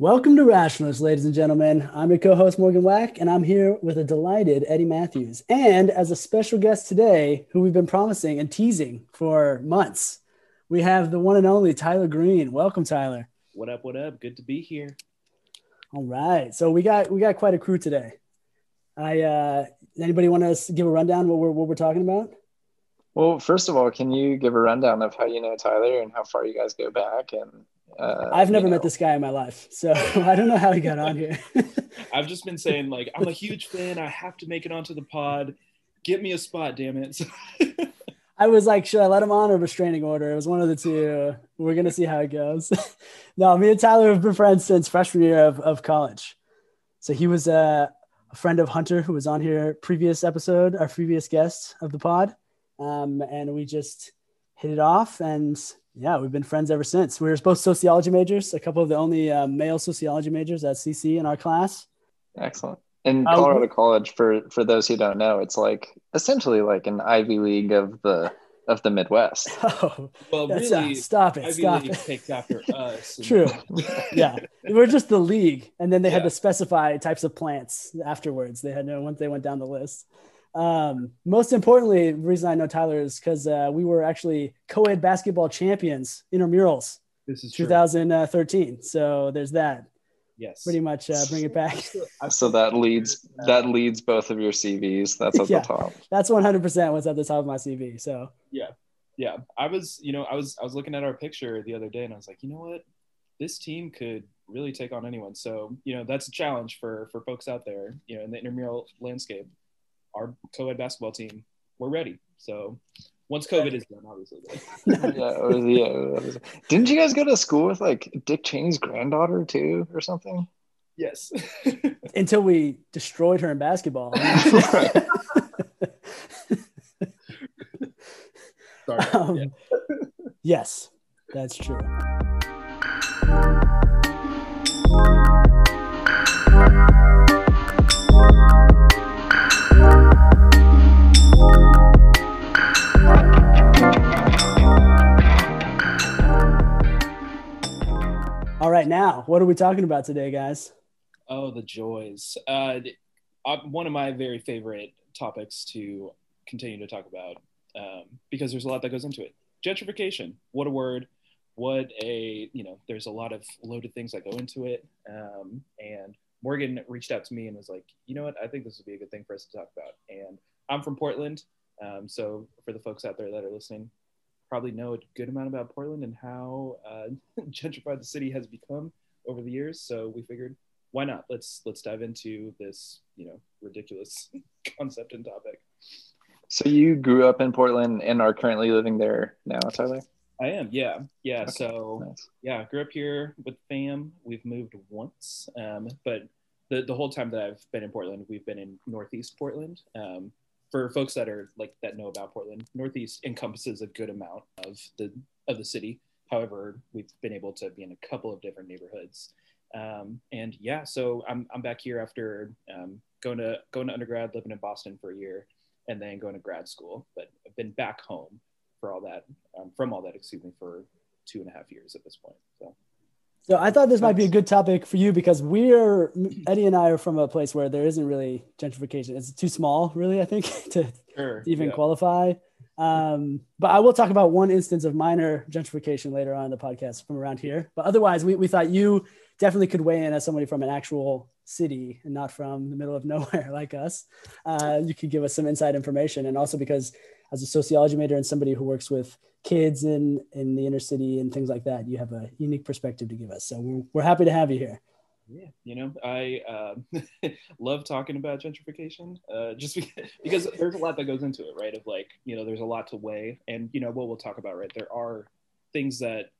Welcome to Rationalists, ladies and gentlemen. I'm your co host, Morgan Wack, and I'm here with a delighted Eddie Matthews. And as a special guest today, who we've been promising and teasing for months, we have the one and only Tyler Green. Welcome, Tyler. What up? What up? Good to be here. All right. So we got we got quite a crew today. I uh anybody want to give a rundown what we're what we're talking about? Well, first of all, can you give a rundown of how you know Tyler and how far you guys go back? And uh, I've never met know. this guy in my life, so I don't know how he got on here. I've just been saying like I'm a huge fan. I have to make it onto the pod. Get me a spot, damn it. I was like, should I let him on or restraining order? It was one of the two. We're gonna see how it goes. no, me and Tyler have been friends since freshman year of, of college. So he was uh, a friend of Hunter who was on here previous episode, our previous guest of the pod um, and we just hit it off. And yeah, we've been friends ever since. We were both sociology majors, a couple of the only uh, male sociology majors at CC in our class. Excellent. In uh, Colorado uh, College, for for those who don't know, it's like essentially like an Ivy League of the of the Midwest. Oh, well, really, stop it, Ivy stop League it. Takes after us. True. yeah, we're just the league, and then they yeah. had to specify types of plants afterwards. They had no once they went down the list. Um, most importantly, the reason I know Tyler is because uh, we were actually co-ed basketball champions intramurals. This is 2013. So there's that. Yes. Pretty much uh, bring it back. so that leads that leads both of your CVs. That's at yeah, the top. That's 100% what's at the top of my CV. So yeah, yeah. I was, you know, I was I was looking at our picture the other day, and I was like, you know what, this team could really take on anyone. So you know, that's a challenge for for folks out there, you know, in the intramural landscape our co-ed basketball team, we're ready. So once COVID is done, obviously. yeah, yeah. Didn't you guys go to school with like Dick Cheney's granddaughter too, or something? Yes. Until we destroyed her in basketball. Sorry. Um, yeah. yes, that's true. Right, now what are we talking about today, guys? Oh, the joys. Uh, uh, one of my very favorite topics to continue to talk about um, because there's a lot that goes into it. Gentrification. What a word. What a you know. There's a lot of loaded things that go into it. Um, and Morgan reached out to me and was like, you know what? I think this would be a good thing for us to talk about. And I'm from Portland, um, so for the folks out there that are listening, probably know a good amount about Portland and how uh, gentrified the city has become over the years. So we figured, why not? Let's let's dive into this, you know, ridiculous concept and topic. So you grew up in Portland and are currently living there now, Tyler? I am, yeah, yeah. Okay. So nice. yeah, grew up here with fam. We've moved once, um, but the the whole time that I've been in Portland, we've been in Northeast Portland. Um, for folks that are like that know about Portland, Northeast encompasses a good amount of the of the city. However, we've been able to be in a couple of different neighborhoods. Um, and yeah, so I'm, I'm back here after um, going to going to undergrad, living in Boston for a year, and then going to grad school. But I've been back home for all that, um, from all that, excuse me, for two and a half years at this point. So so I thought this might be a good topic for you because we're Eddie and I are from a place where there isn't really gentrification. It's too small, really, I think, to sure, even yeah. qualify. Um, but I will talk about one instance of minor gentrification later on in the podcast from around here. But otherwise, we, we thought you definitely could weigh in as somebody from an actual city and not from the middle of nowhere like us. Uh, you could give us some inside information. And also because as a sociology major and somebody who works with kids in in the inner city and things like that you have a unique perspective to give us so we're, we're happy to have you here yeah you know i uh, love talking about gentrification uh, just because, because there's a lot that goes into it right of like you know there's a lot to weigh and you know what we'll talk about right there are things that ha-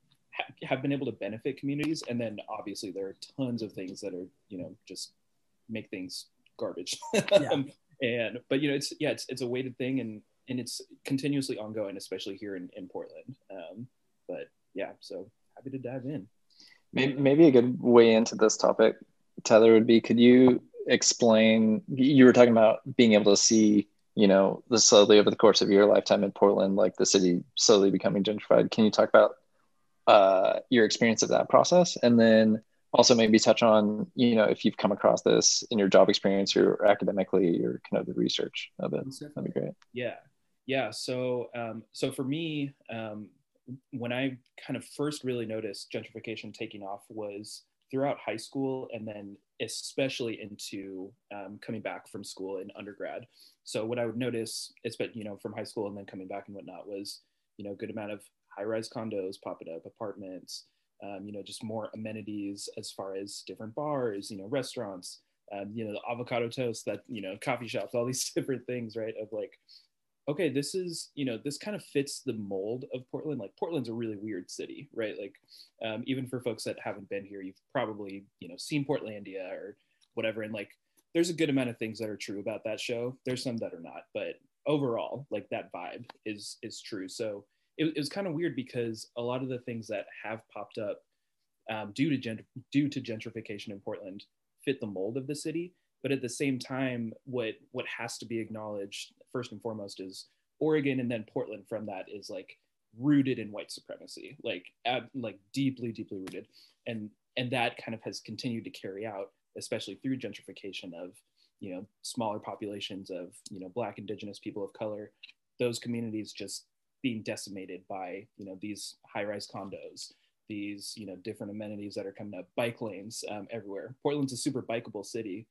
have been able to benefit communities and then obviously there are tons of things that are you know just make things garbage yeah. and but you know it's yeah it's, it's a weighted thing and and it's continuously ongoing, especially here in, in Portland. Um, but yeah, so happy to dive in. Maybe, maybe a good way into this topic, Tyler, would be could you explain? You were talking about being able to see, you know, the slowly over the course of your lifetime in Portland, like the city slowly becoming gentrified. Can you talk about uh, your experience of that process? And then also maybe touch on you know if you've come across this in your job experience or academically or kind of the research of it that'd be great. Yeah. Yeah. So um, so for me um, when i kind of first really noticed gentrification taking off was throughout high school and then especially into um, coming back from school in undergrad. So what i would notice it's but you know from high school and then coming back and whatnot was you know a good amount of high-rise condos popping up apartments um, you know, just more amenities as far as different bars, you know, restaurants, um, you know, the avocado toast, that, you know, coffee shops, all these different things, right? Of like, okay, this is, you know, this kind of fits the mold of Portland. Like Portland's a really weird city, right? Like, um, even for folks that haven't been here, you've probably, you know, seen Portlandia or whatever. And like, there's a good amount of things that are true about that show. There's some that are not, but overall, like that vibe is is true. So it, it was kind of weird because a lot of the things that have popped up um, due to gent- due to gentrification in Portland fit the mold of the city. But at the same time, what what has to be acknowledged first and foremost is Oregon, and then Portland from that is like rooted in white supremacy, like ab- like deeply deeply rooted, and and that kind of has continued to carry out, especially through gentrification of you know smaller populations of you know black indigenous people of color those communities just being decimated by you know these high-rise condos these you know different amenities that are coming up bike lanes um, everywhere. Portland's a super bikeable city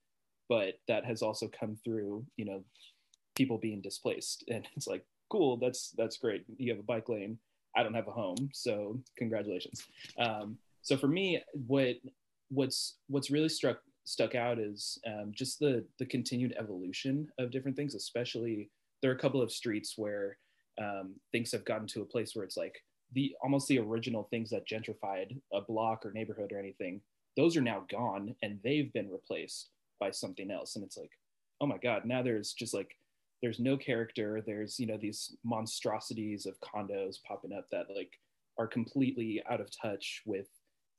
but that has also come through you know people being displaced. And it's like cool that's that's great. You have a bike lane. I don't have a home so congratulations. Um, so for me what what's what's really struck stuck out is um, just the the continued evolution of different things especially there are a couple of streets where um, things have gotten to a place where it's like the almost the original things that gentrified a block or neighborhood or anything those are now gone and they've been replaced by something else. And it's like oh my god now there's just like there's no character. There's you know these monstrosities of condos popping up that like are completely out of touch with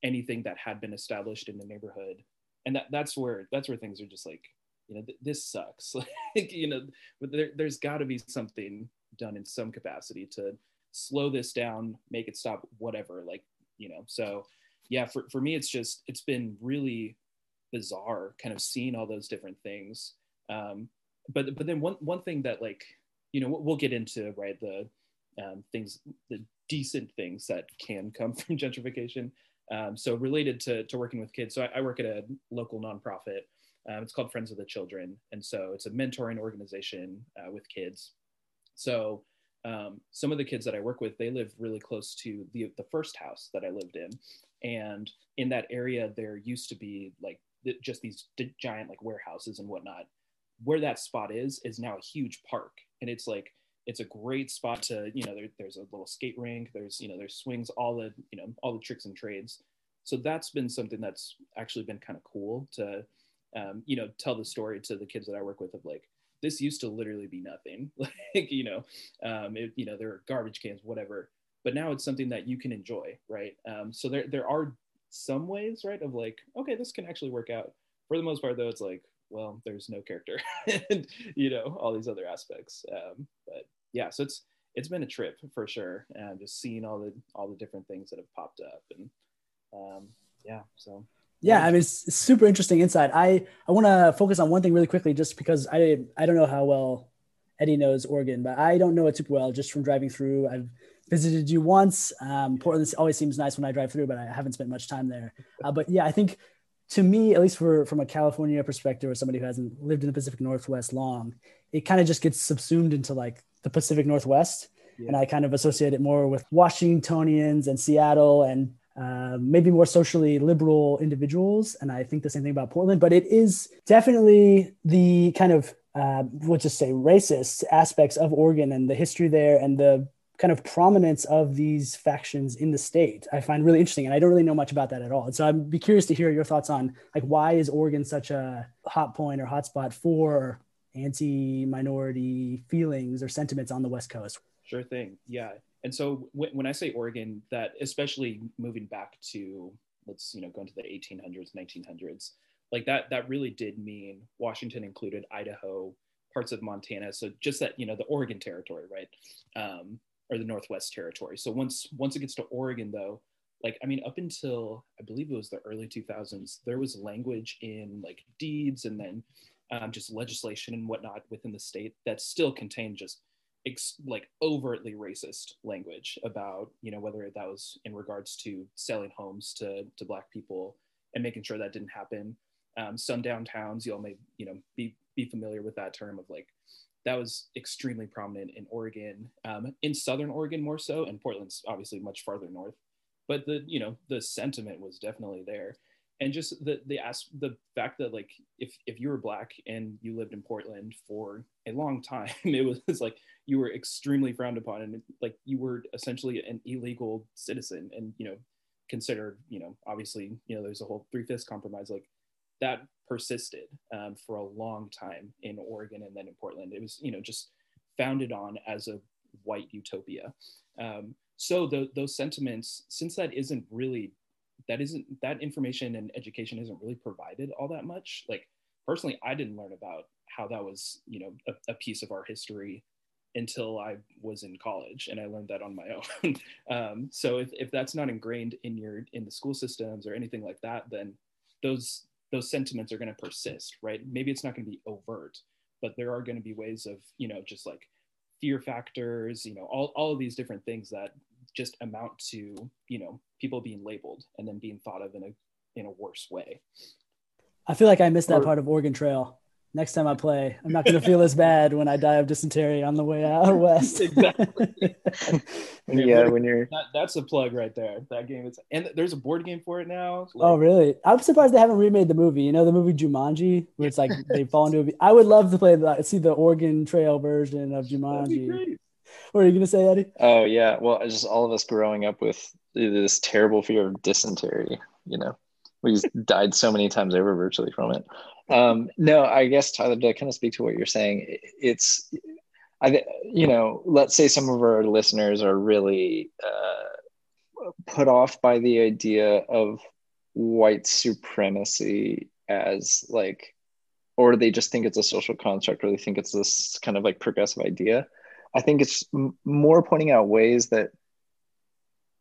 anything that had been established in the neighborhood. And that that's where that's where things are just like you know th- this sucks. Like you know but there, there's got to be something done in some capacity to slow this down, make it stop, whatever. Like, you know, so yeah, for, for me, it's just, it's been really bizarre kind of seeing all those different things. Um, but, but then one, one thing that like, you know, we'll get into, right, the um, things, the decent things that can come from gentrification. Um, so related to, to working with kids. So I, I work at a local nonprofit. Um, it's called Friends of the Children. And so it's a mentoring organization uh, with kids. So um, some of the kids that I work with, they live really close to the, the first house that I lived in. And in that area, there used to be like just these giant like warehouses and whatnot. Where that spot is, is now a huge park. And it's like, it's a great spot to, you know, there, there's a little skate rink, there's, you know, there's swings, all the, you know, all the tricks and trades. So that's been something that's actually been kind of cool to, um, you know, tell the story to the kids that I work with of like, this used to literally be nothing. Like you know um, it, you know there are garbage cans whatever but now it's something that you can enjoy right? Um, so there, there are some ways right of like okay this can actually work out. For the most part though it's like well there's no character and you know all these other aspects. Um, but yeah so it's it's been a trip for sure and just seeing all the all the different things that have popped up and um, yeah so yeah, I mean, it's, super interesting insight. I, I want to focus on one thing really quickly, just because I I don't know how well Eddie knows Oregon, but I don't know it super well just from driving through. I've visited you once. Um, Portland always seems nice when I drive through, but I haven't spent much time there. Uh, but yeah, I think to me, at least for from a California perspective, or somebody who hasn't lived in the Pacific Northwest long, it kind of just gets subsumed into like the Pacific Northwest. Yeah. And I kind of associate it more with Washingtonians and Seattle and uh, maybe more socially liberal individuals. And I think the same thing about Portland, but it is definitely the kind of, uh, we'll just say racist aspects of Oregon and the history there and the kind of prominence of these factions in the state i find really interesting and i don't really know much about that at all. And so i'd be curious to hear your thoughts on like why is oregon such a hot point or hotspot for anti-minority feelings or sentiments on the west coast? Sure thing. Yeah and so when, when I say Oregon, that especially moving back to let's you know go into the 1800s, 1900s, like that that really did mean Washington included Idaho, parts of Montana. So just that you know the Oregon territory, right, um, or the Northwest territory. So once once it gets to Oregon, though, like i mean up until i believe it was the early 2000s there was language in like deeds and then um, just legislation and whatnot within the state that still contained just ex- like overtly racist language about you know whether that was in regards to selling homes to to black people and making sure that didn't happen um, sundown towns you all may you know be be familiar with that term of like that was extremely prominent in Oregon, um, in Southern Oregon more so, and Portland's obviously much farther north. But the you know the sentiment was definitely there, and just the the the fact that like if if you were black and you lived in Portland for a long time, it was like you were extremely frowned upon, and like you were essentially an illegal citizen, and you know considered you know obviously you know there's a whole three fifths compromise like that persisted um, for a long time in Oregon and then in Portland. It was, you know, just founded on as a white utopia. Um, so the, those sentiments, since that isn't really, that isn't that information and education isn't really provided all that much. Like personally, I didn't learn about how that was, you know, a, a piece of our history until I was in college, and I learned that on my own. um, so if, if that's not ingrained in your in the school systems or anything like that, then those those sentiments are going to persist, right? Maybe it's not going to be overt, but there are going to be ways of, you know, just like fear factors, you know, all, all of these different things that just amount to, you know, people being labeled and then being thought of in a in a worse way. I feel like I missed that or, part of Oregon Trail next time I play, I'm not going to feel as bad when I die of dysentery on the way out west. exactly. yeah, when you're that, that's a plug right there. That game is, and there's a board game for it now. Like, oh, really? I'm surprised they haven't remade the movie. You know, the movie Jumanji, where it's like they fall into. A, I would love to play the see the Oregon Trail version of Jumanji. What are you gonna say, Eddie? Oh yeah, well, just all of us growing up with this terrible fear of dysentery. You know, we died so many times over virtually from it. Um, no, I guess Tyler, to kind of speak to what you're saying, it's, I, you know, let's say some of our listeners are really uh, put off by the idea of white supremacy as like, or they just think it's a social construct, or they think it's this kind of like progressive idea. I think it's m- more pointing out ways that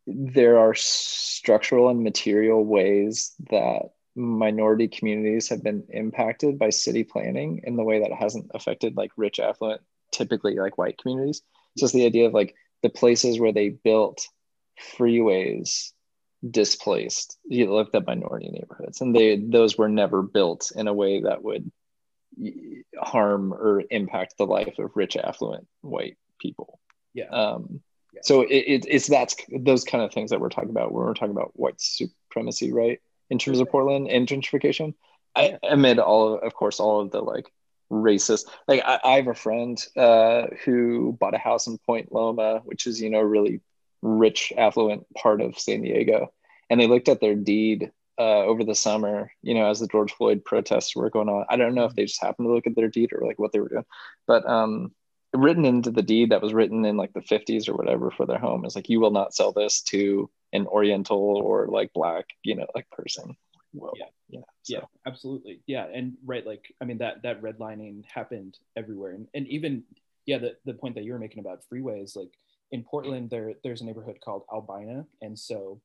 there are structural and material ways that minority communities have been impacted by city planning in the way that hasn't affected like rich affluent typically like white communities. So it's the idea of like the places where they built freeways displaced you looked at minority neighborhoods. And they those were never built in a way that would harm or impact the life of rich affluent white people. Yeah. Um yeah. so it, it, it's that's those kind of things that we're talking about when we're talking about white supremacy right in terms of Portland and gentrification. I, amid all, of, of course, all of the like racist. Like I, I have a friend uh, who bought a house in Point Loma, which is you know really rich, affluent part of San Diego, and they looked at their deed uh, over the summer, you know, as the George Floyd protests were going on. I don't know if they just happened to look at their deed or like what they were doing, but um, written into the deed that was written in like the 50s or whatever for their home is like, you will not sell this to an Oriental or like black, you know, like person. Well, yeah, yeah, so. yeah, absolutely, yeah, and right, like I mean that that redlining happened everywhere, and, and even yeah, the the point that you were making about freeways, like in Portland, there there's a neighborhood called Albina, and so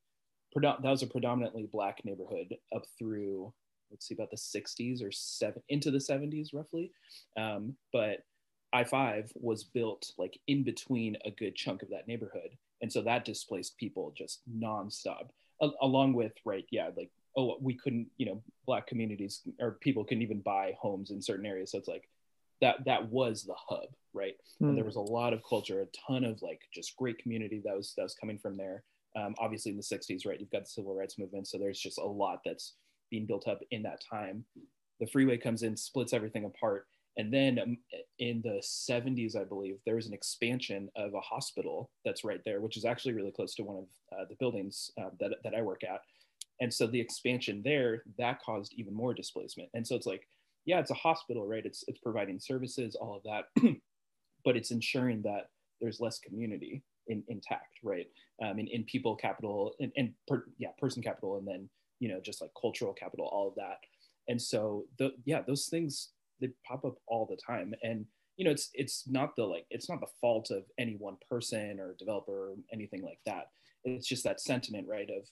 that was a predominantly black neighborhood up through let's see about the 60s or seven into the 70s roughly, um, but I five was built like in between a good chunk of that neighborhood, and so that displaced people just nonstop. Along with right yeah like oh we couldn't you know black communities or people couldn't even buy homes in certain areas. So it's like that that was the hub right? Mm. and hmm. there was a lot of culture a ton of like just great community that was that was coming from there. Um, obviously in the 60s right you've got the civil rights movement. So there's just a lot that's being built up in that time. The freeway comes in splits everything apart and then um, in the 70s, I believe, there was an expansion of a hospital that's right there, which is actually really close to one of uh, the buildings uh, that, that I work at. And so the expansion there, that caused even more displacement. And so it's like, yeah, it's a hospital, right? It's, it's providing services, all of that, but it's ensuring that there's less community in, intact, right? Um, in, in people capital and, and per, yeah, person capital, and then, you know, just like cultural capital, all of that. And so the, yeah, those things they pop up all the time. And you know it's it's not the like it's not the fault of any one person or developer or anything like that. It's just that sentiment right of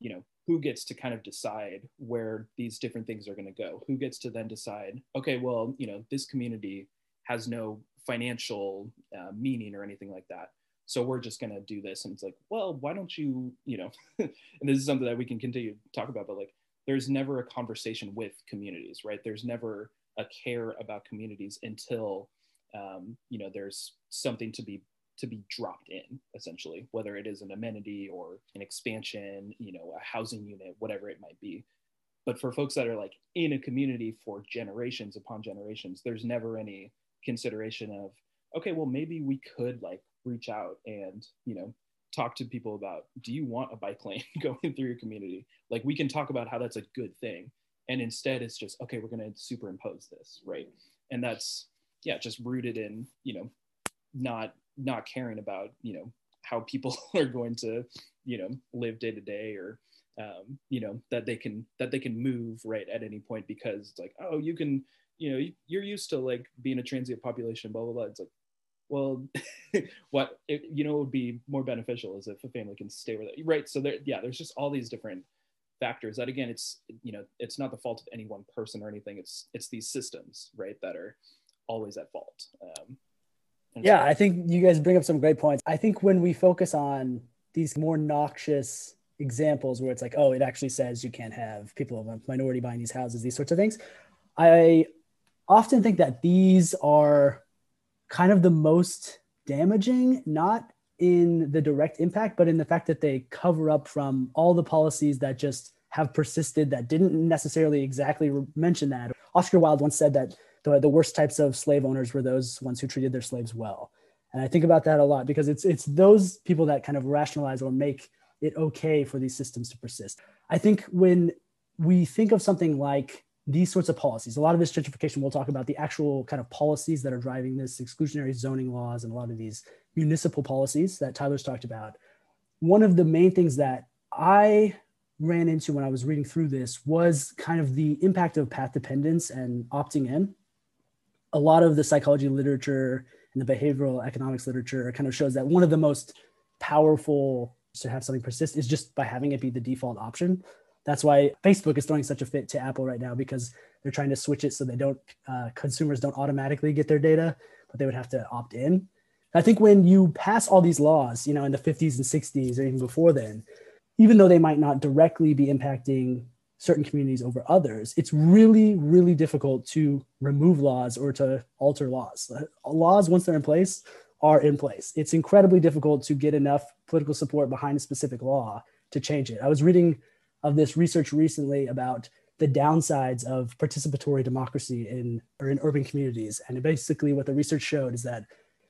you know who gets to kind of decide where these different things are going to go? Who gets to then decide okay well you know this community has no financial uh, meaning or anything like that. So we're just going to do this. And it's like well why don't you you know and this is something that we can continue to talk about but like there's never a conversation with communities right? There's never a care about communities until um, you know there's something to be to be dropped in essentially whether it is an amenity or an expansion you know a housing unit whatever it might be. But for folks that are like in a community for generations upon generations there's never any consideration of okay well maybe we could like reach out and you know talk to people about do you want a bike lane going through your community? Like we can talk about how that's a good thing and instead it's just okay we're going to superimpose this right? And that's yeah just rooted in you know not not caring about you know how people are going to you know live day to day or um, you know that they can that they can move right at any point because it's like oh you can you know you're used to like being a transient population blah blah blah. It's like well what it, you know would be more beneficial is if a family can stay with it right? So there yeah there's just all these different factors that again it's you know it's not the fault of any one person or anything. It's it's these systems right that are always at fault um, yeah so- i think you guys bring up some great points. I think when we focus on these more noxious examples where it's like oh it actually says you can't have people of a minority buying these houses these sorts of things i often think that these are kind of the most damaging not in the direct impact, but in the fact that they cover up from all the policies that just have persisted that didn't necessarily exactly mention that. Oscar Wilde once said that the, the worst types of slave owners were those ones who treated their slaves well. And I think about that a lot because it's it's those people that kind of rationalize or make it okay for these systems to persist. I think when we think of something like these sorts of policies, a lot of this gentrification, we'll talk about the actual kind of policies that are driving this exclusionary zoning laws and a lot of these municipal policies that Tyler's talked about, one of the main things that I ran into when I was reading through this was kind of the impact of path dependence and opting in. A lot of the psychology literature and the behavioral economics literature kind of shows that one of the most powerful to have something persist is just by having it be the default option. That's why Facebook is throwing such a fit to Apple right now because they're trying to switch it so they don't uh, consumers don't automatically get their data, but they would have to opt in. I think when you pass all these laws, you know, in the 50s and 60s or even before then, even though they might not directly be impacting certain communities over others, it's really, really difficult to remove laws or to alter laws. Laws, once they're in place, are in place. It's incredibly difficult to get enough political support behind a specific law to change it. I was reading of this research recently about the downsides of participatory democracy in or in urban communities. And basically what the research showed is that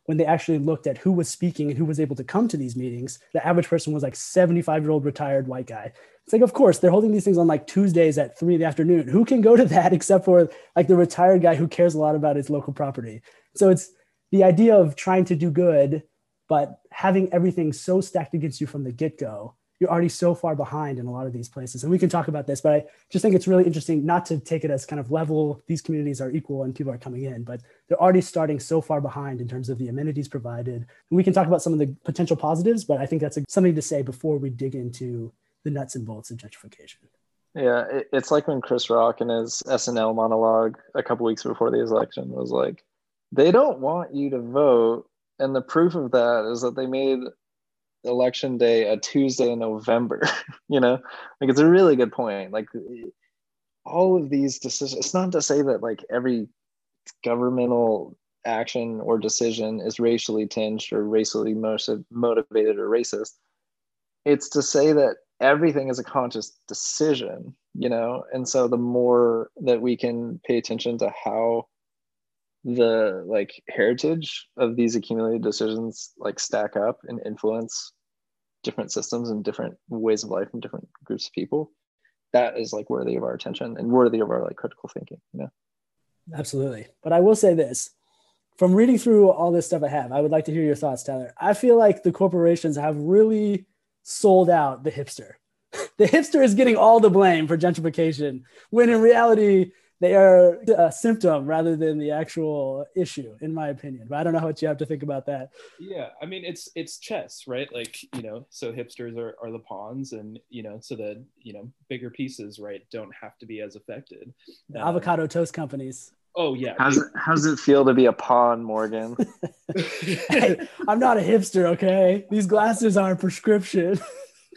when they actually looked at who was speaking and who was able to come to these meetings, the average person was like 75 year old retired white guy. It's like, of course, they're holding these things on like Tuesdays at three in the afternoon. Who can go to that except for like the retired guy who cares a lot about his local property? So it's the idea of trying to do good, but having everything so stacked against you from the get go you're already so far behind in a lot of these places. And we can talk about this, but I just think it's really interesting not to take it as kind of level, these communities are equal and people are coming in, but they're already starting so far behind in terms of the amenities provided. And we can talk about some of the potential positives, but I think that's something to say before we dig into the nuts and bolts of gentrification. Yeah, it's like when Chris Rock in his SNL monologue a couple weeks before the election was like, they don't want you to vote. And the proof of that is that they made election day a Tuesday in November. you know, like it's a really good point. Like all of these decisions, it's not to say that like every governmental action or decision is racially tinged or racially motivated or racist. It's to say that everything is a conscious decision, you know? And so the more that we can pay attention to how the like heritage of these accumulated decisions like stack up and influence different systems and different ways of life and different groups of people that is like worthy of our attention and worthy of our like critical thinking you know? Absolutely. But i will say this. From reading through all this stuff i have i would like to hear your thoughts tyler. I feel like the corporations have really sold out the hipster. The hipster is getting all the blame for gentrification when in reality they are a symptom rather than the actual issue, in my opinion. But I don't know what you have to think about that. Yeah, I mean it's it's chess, right? Like you know, so hipsters are, are the pawns, and you know, so the you know bigger pieces, right, don't have to be as affected. The um, avocado toast companies. Oh yeah. How's it, how's it feel to be a pawn, Morgan? hey, I'm not a hipster, okay? These glasses are a prescription.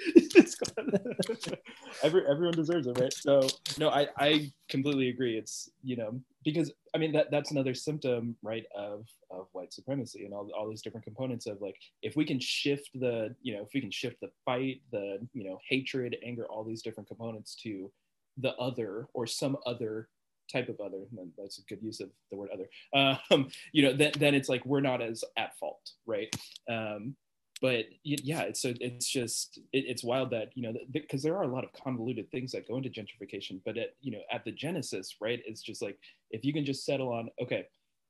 Every, everyone deserves it, right? So no, I, I completely agree. It's you know because I mean that that's another symptom, right, of of white supremacy and all, all these different components of like if we can shift the you know if we can shift the fight, the you know hatred, anger, all these different components to the other or some other type of other that's a good use of the word other um, you know then, then it's like we're not as at fault right um, but yeah it's so it's just it, it's wild that you know because there are a lot of convoluted things that go into gentrification but at you know at the genesis right it's just like if you can just settle on okay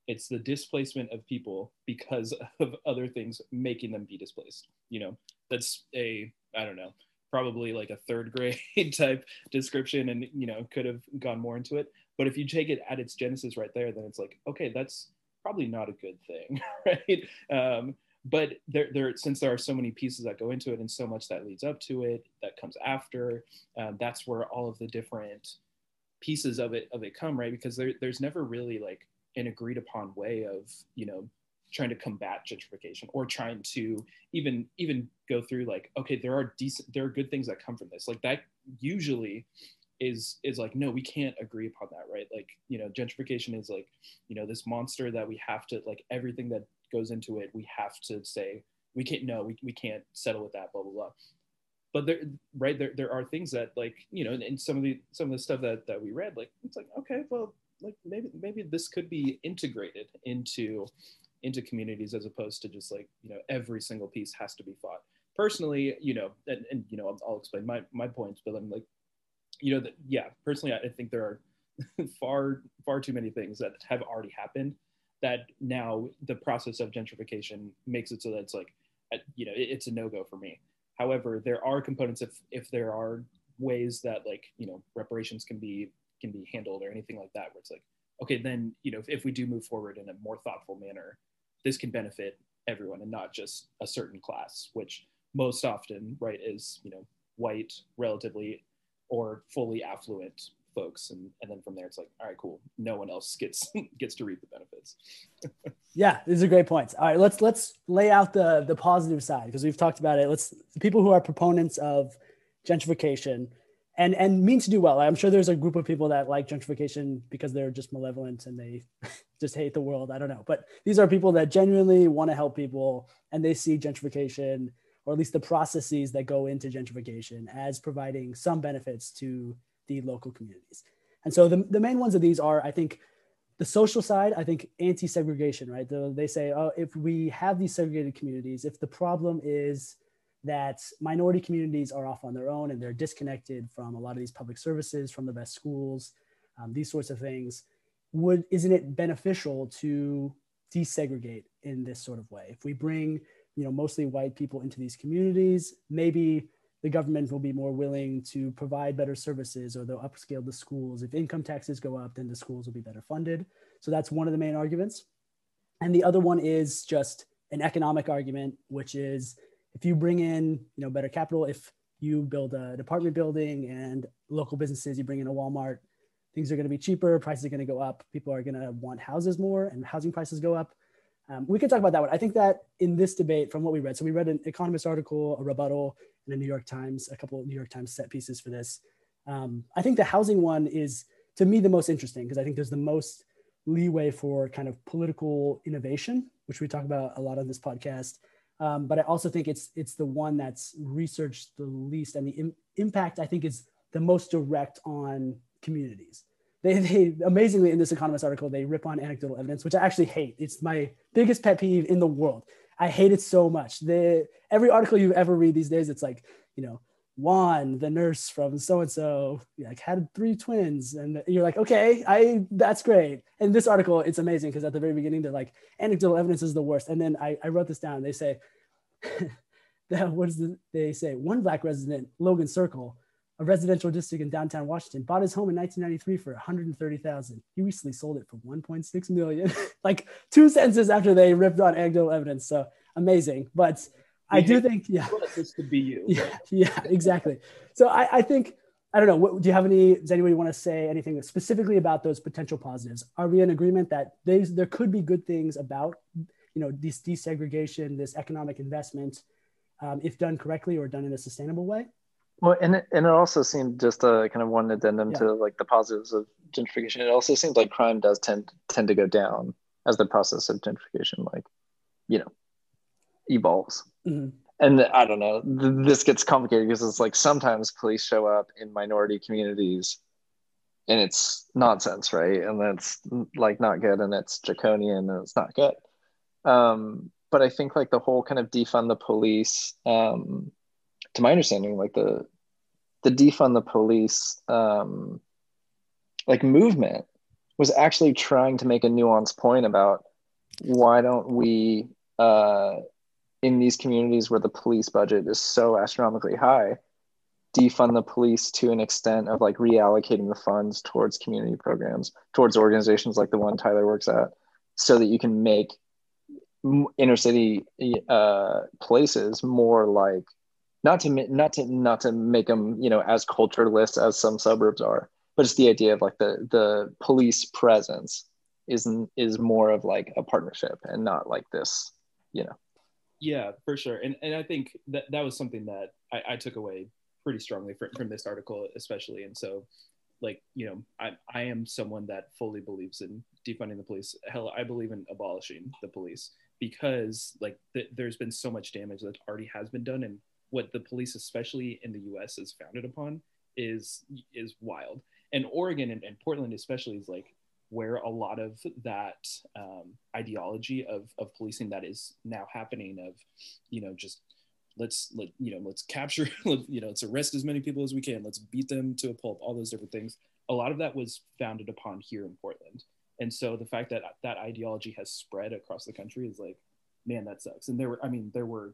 it's the displacement of people because of other things making them be displaced you know? That's a i don't know probably like a third grade type description and you know could have gone more into it. But if you take it at its genesis right there then it's like okay that's probably not a good thing right? Um, but there, there since there are so many pieces that go into it and so much that leads up to it that comes after um, that's where all of the different pieces of it of it come right? Because there, there's never really like an agreed upon way of you know trying to combat gentrification or trying to even even go through like okay there are decent there are good things that come from this. Like that usually is is like no we can't agree upon that right? Like you know gentrification is like you know this monster that we have to like everything that goes into it, we have to say we can't no, we, we can't settle with that, blah blah blah. But there, right there, there are things that like you know, and some of the some of the stuff that that we read, like it's like okay, well, like maybe maybe this could be integrated into into communities as opposed to just like you know every single piece has to be fought. Personally, you know, and, and you know, I'll, I'll explain my my points, but I'm like, you know, that yeah, personally, I think there are far far too many things that have already happened that now the process of gentrification makes it so that it's like, you know, it's a no go for me. However, there are components if if there are ways that like you know reparations can be can be handled or anything like that, where it's like, okay, then you know if, if we do move forward in a more thoughtful manner, this can benefit everyone and not just a certain class, which most often, right, is you know white, relatively or fully affluent folks and and then from there it's like all right cool. No one else gets gets to reap the benefits. Yeah these are great points. All right let's let's lay out the the positive side because we've talked about it. Let's people who are proponents of gentrification and and mean to do well. I'm sure there's a group of people that like gentrification because they're just malevolent and they just hate the world. I don't know. But these are people that genuinely want to help people and they see gentrification or at least the processes that go into gentrification as providing some benefits to the local communities. And so the, the main ones of these are, I think, the social side, I think anti-segregation, right? The, they say, oh, if we have these segregated communities, if the problem is that minority communities are off on their own and they're disconnected from a lot of these public services, from the best schools, um, these sorts of things, would isn't it beneficial to desegregate in this sort of way? If we bring, you know, mostly white people into these communities, maybe the government will be more willing to provide better services or they'll upscale the schools. If income taxes go up, then the schools will be better funded. So that's one of the main arguments. And the other one is just an economic argument, which is if you bring in, you know, better capital, if you build a apartment building and local businesses, you bring in a Walmart, things are going to be cheaper, prices are going to go up, people are going to want houses more and housing prices go up. Um, we can talk about that one. I think that in this debate, from what we read, so we read an Economist article, a rebuttal, in the New York Times, a couple New York Times set pieces for this. Um, I think the housing one is, to me, the most interesting because I think there's the most leeway for kind of political innovation, which we talk about a lot on this podcast. Um, but I also think it's it's the one that's researched the least, and the Im- impact I think is the most direct on communities. They, they amazingly in this Economist article they rip on anecdotal evidence, which I actually hate. It's my biggest pet peeve in the world. I hate it so much. The every article you ever read these days, it's like, you know, Juan, the nurse from so and so, like had three twins, and you're like, okay, I that's great. And this article, it's amazing because at the very beginning they're like, anecdotal evidence is the worst, and then I, I wrote this down. They say, that what is the, they say? One black resident, Logan Circle, a residential district in downtown Washington, bought his home in 1993 for 130,000. He recently sold it for 1.6 million. like two sentences after they ripped on anecdotal evidence. So amazing. But I do think, yeah, this could be you. Yeah, yeah, exactly. So I, I think I don't know. What, do you have any? Does anybody want to say anything specifically about those potential positives? Are we in agreement that these there could be good things about you know this desegregation, this economic investment, um, if done correctly or done in a sustainable way? Well, and it, and it also seemed just a kind of one addendum yeah. to like the positives of gentrification. It also seems like crime does tend tend to go down as the process of gentrification, like you know, evolves. Mm-hmm and I don't know, this gets complicated because it's like sometimes police show up in minority communities and it's nonsense, right? And that's like not good and it's draconian and it's not good. Um, but I think like the whole kind of defund the police, um, to my understanding, like the the defund the police um, like movement was actually trying to make a nuanced point about why don't we uh, in these communities where the police budget is so astronomically high, defund the police to an extent of like reallocating the funds towards community programs, towards organizations like the one Tyler works at, so that you can make inner city uh, places more like not to not to not to make them you know as cultureless as some suburbs are, but it's the idea of like the the police presence is is more of like a partnership and not like this you know yeah, for sure. And and I think that that was something that I, I took away pretty strongly from, from this article, especially. And so, like, you know, I, I am someone that fully believes in defunding the police. Hell, I believe in abolishing the police because, like, th- there's been so much damage that already has been done. And what the police, especially in the US, is founded upon is is wild. And Oregon and, and Portland, especially, is like where a lot of that um, ideology of, of policing that is now happening of you know just let's let you know let's capture you know let's arrest as many people as we can. Let's beat them to a pulp all those different things. A lot of that was founded upon here in portland. And so the fact that that ideology has spread across the country is like man that sucks. And there were i mean there were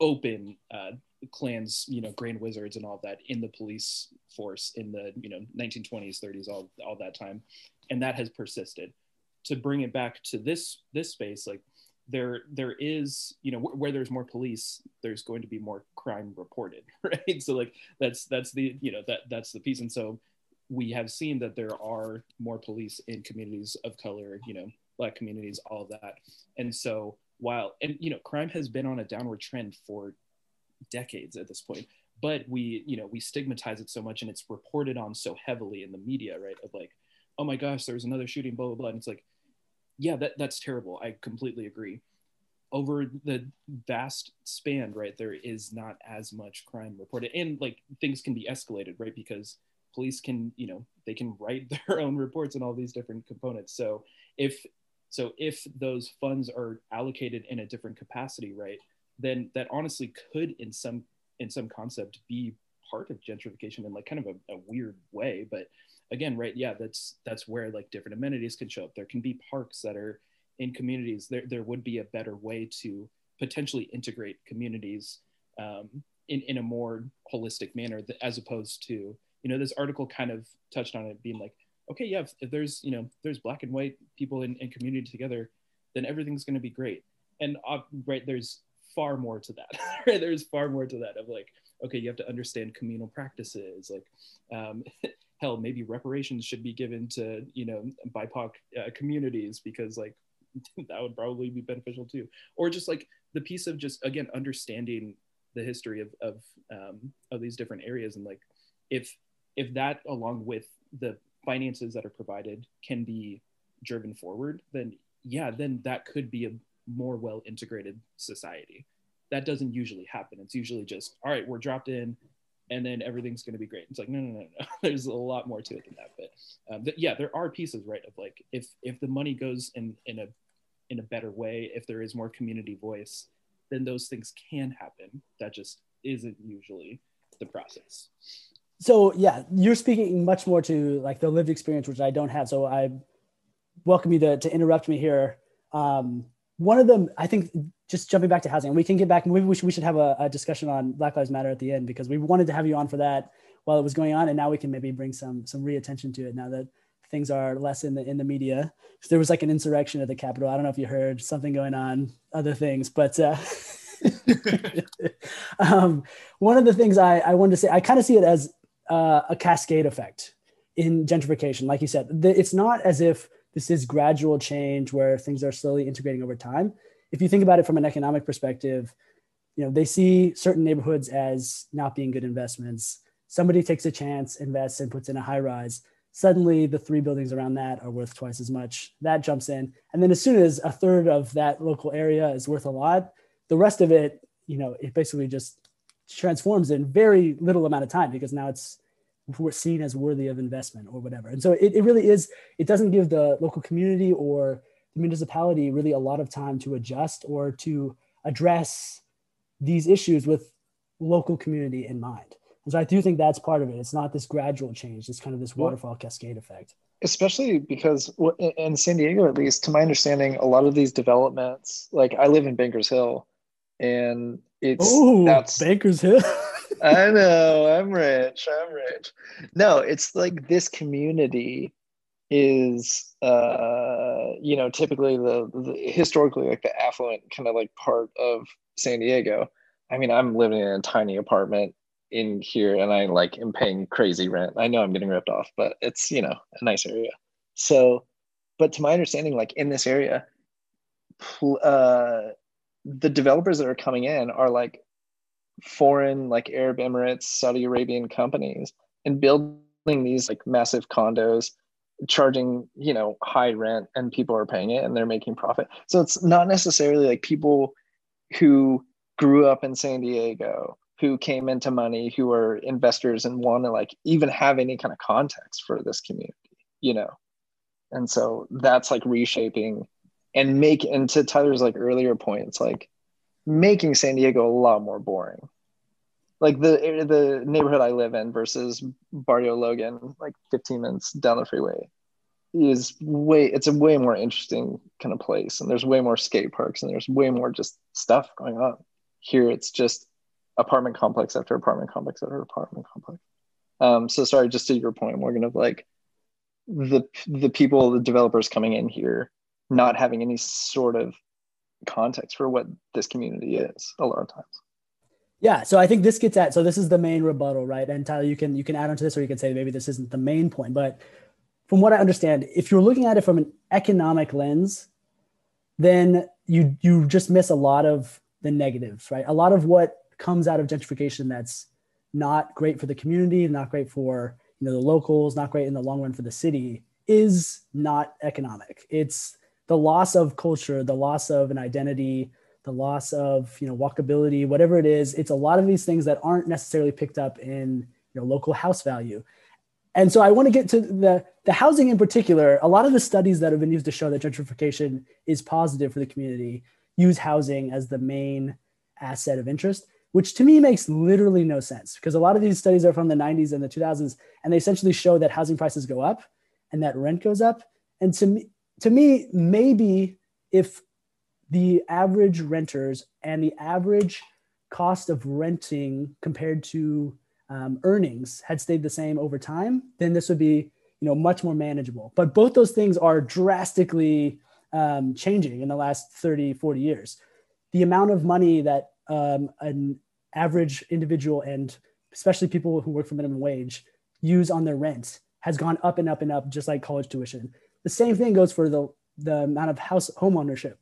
open uh, clans you know grand wizards and all that in the police force in the you know 1920s 30s all, all that time. And that has persisted. To bring it back to this this space like there there is you know where there's more police there's going to be more crime reported right? So like that's that's the you know that that's the piece. And so we have seen that there are more police in communities of color you know black communities all of that. And so while and you know crime has been on a downward trend for decades at this point but we you know we stigmatize it so much and it's reported on so heavily in the media right of like oh my gosh, there's another shooting, blah, blah, blah. And it's like, yeah, that, that's terrible. I completely agree. Over the vast span, right, there is not as much crime reported. And like things can be escalated, right? Because police can, you know, they can write their own reports and all these different components. So if so if those funds are allocated in a different capacity, right, then that honestly could in some in some concept be part of gentrification in like kind of a, a weird way. But again, right, yeah, that's that's where like different amenities can show up. There can be parks that are in communities. There there would be a better way to potentially integrate communities um, in in a more holistic manner, as opposed to you know this article kind of touched on it being like okay yeah if, if there's you know there's black and white people in, in community together then everything's going to be great and uh, right there's far more to that right? There's far more to that of like okay you have to understand communal practices like um, hell maybe reparations should be given to you know bipoc uh, communities because like that would probably be beneficial too. Or just like the piece of just again understanding the history of of um, of these different areas and like if if that along with the finances that are provided can be driven forward then yeah then that could be a more well integrated society that doesn't usually happen it's usually just all right we're dropped in and then everything's going to be great. It's like no, no, no, no. There's a lot more to it than that. But um, yeah, there are pieces, right? Of like if if the money goes in in a in a better way, if there is more community voice, then those things can happen. That just isn't usually the process. So yeah, you're speaking much more to like the lived experience, which I don't have. So I welcome you to to interrupt me here. Um, one of them, I think, just jumping back to housing, we can get back. Maybe we should, we should have a, a, discussion on Black Lives Matter at the end because we wanted to have you on for that. while it was going on, and now we can maybe bring some some reattention to it now that things are less in the in the media. So there was like an insurrection at the Capitol. I don't know if you heard something going on, other things, but uh, um, one of the things I, I wanted to say, I kind of see it as uh, a cascade effect in gentrification. Like you said, the, it's not as if this is gradual change where things are slowly integrating over time. If you think about it from an economic perspective, you know they see certain neighborhoods as not being good investments. Somebody takes a chance, invests, and puts in a high rise suddenly the three buildings around that are worth twice as much. That jumps in. And then as soon as a third of that local area is worth a lot, the rest of it, you know, it basically just transforms in very little amount of time because now it's we're seen as worthy of investment or whatever. And so it, it really is, it doesn't give the local community or the municipality really a lot of time to adjust or to address these issues with local community in mind. And so I do think that's part of it. It's not this gradual change. It's kind of this waterfall cascade effect. Especially because in San Diego, at least to my understanding, a lot of these developments, like I live in Bankers Hill, and it's oh that's Bankers Hill. I know I'm rich. I'm rich. No, it's like this community is uh you know typically the, the historically like the affluent kind of like part of San Diego. I mean, I'm living in a tiny apartment in here and I like am paying crazy rent. I know I'm getting ripped off, but it's, you know, a nice area. So, but to my understanding, like in this area, uh, the developers that are coming in are like foreign, like Arab Emirates, Saudi Arabian companies and building these like massive condos charging you know high rent and people are paying it and they're making profit. So it's not necessarily like people who grew up in san diego who came into money who are investors and want to like even have any kind of context for this community you know? And so that's like reshaping and make and to tyler's like earlier points like making san diego a lot more boring like the the neighborhood i live in versus barrio logan like 15 minutes down the freeway is way it's a way more interesting kind of place and there's way more skate parks and there's way more just stuff going on here it's just apartment complex after apartment complex after apartment complex. Um, so sorry, just to your point, Morgan, of like the the people, the developers coming in here, not having any sort of context for what this community is a lot of times. Yeah, so I think this gets at so this is the main rebuttal, right? And Tyler, you can you can add on to this, or you can say maybe this isn't the main point, but from what I understand, if you're looking at it from an economic lens, then you you just miss a lot of the negatives, right? A lot of what comes out of gentrification that's not great for the community, not great for you know the locals, not great in the long run for the city, is not economic. It's the loss of culture, the loss of an identity, the loss of you know walkability, whatever it is. It's a lot of these things that aren't necessarily picked up in you know local house value. And so I want to get to the the housing in particular. A lot of the studies that have been used to show that gentrification is positive for the community use housing as the main asset of interest which to me makes literally no sense because a lot of these studies are from the 90s and the 2000s and they essentially show that housing prices go up and that rent goes up and to me to me maybe if the average renters and the average cost of renting compared to um, earnings had stayed the same over time then this would be you know much more manageable but both those things are drastically um, changing in the last 30 40 years the amount of money that um, an average individual and especially people who work for minimum wage use on their rent has gone up and up and up, just like college tuition. The same thing goes for the, the amount of house home ownership.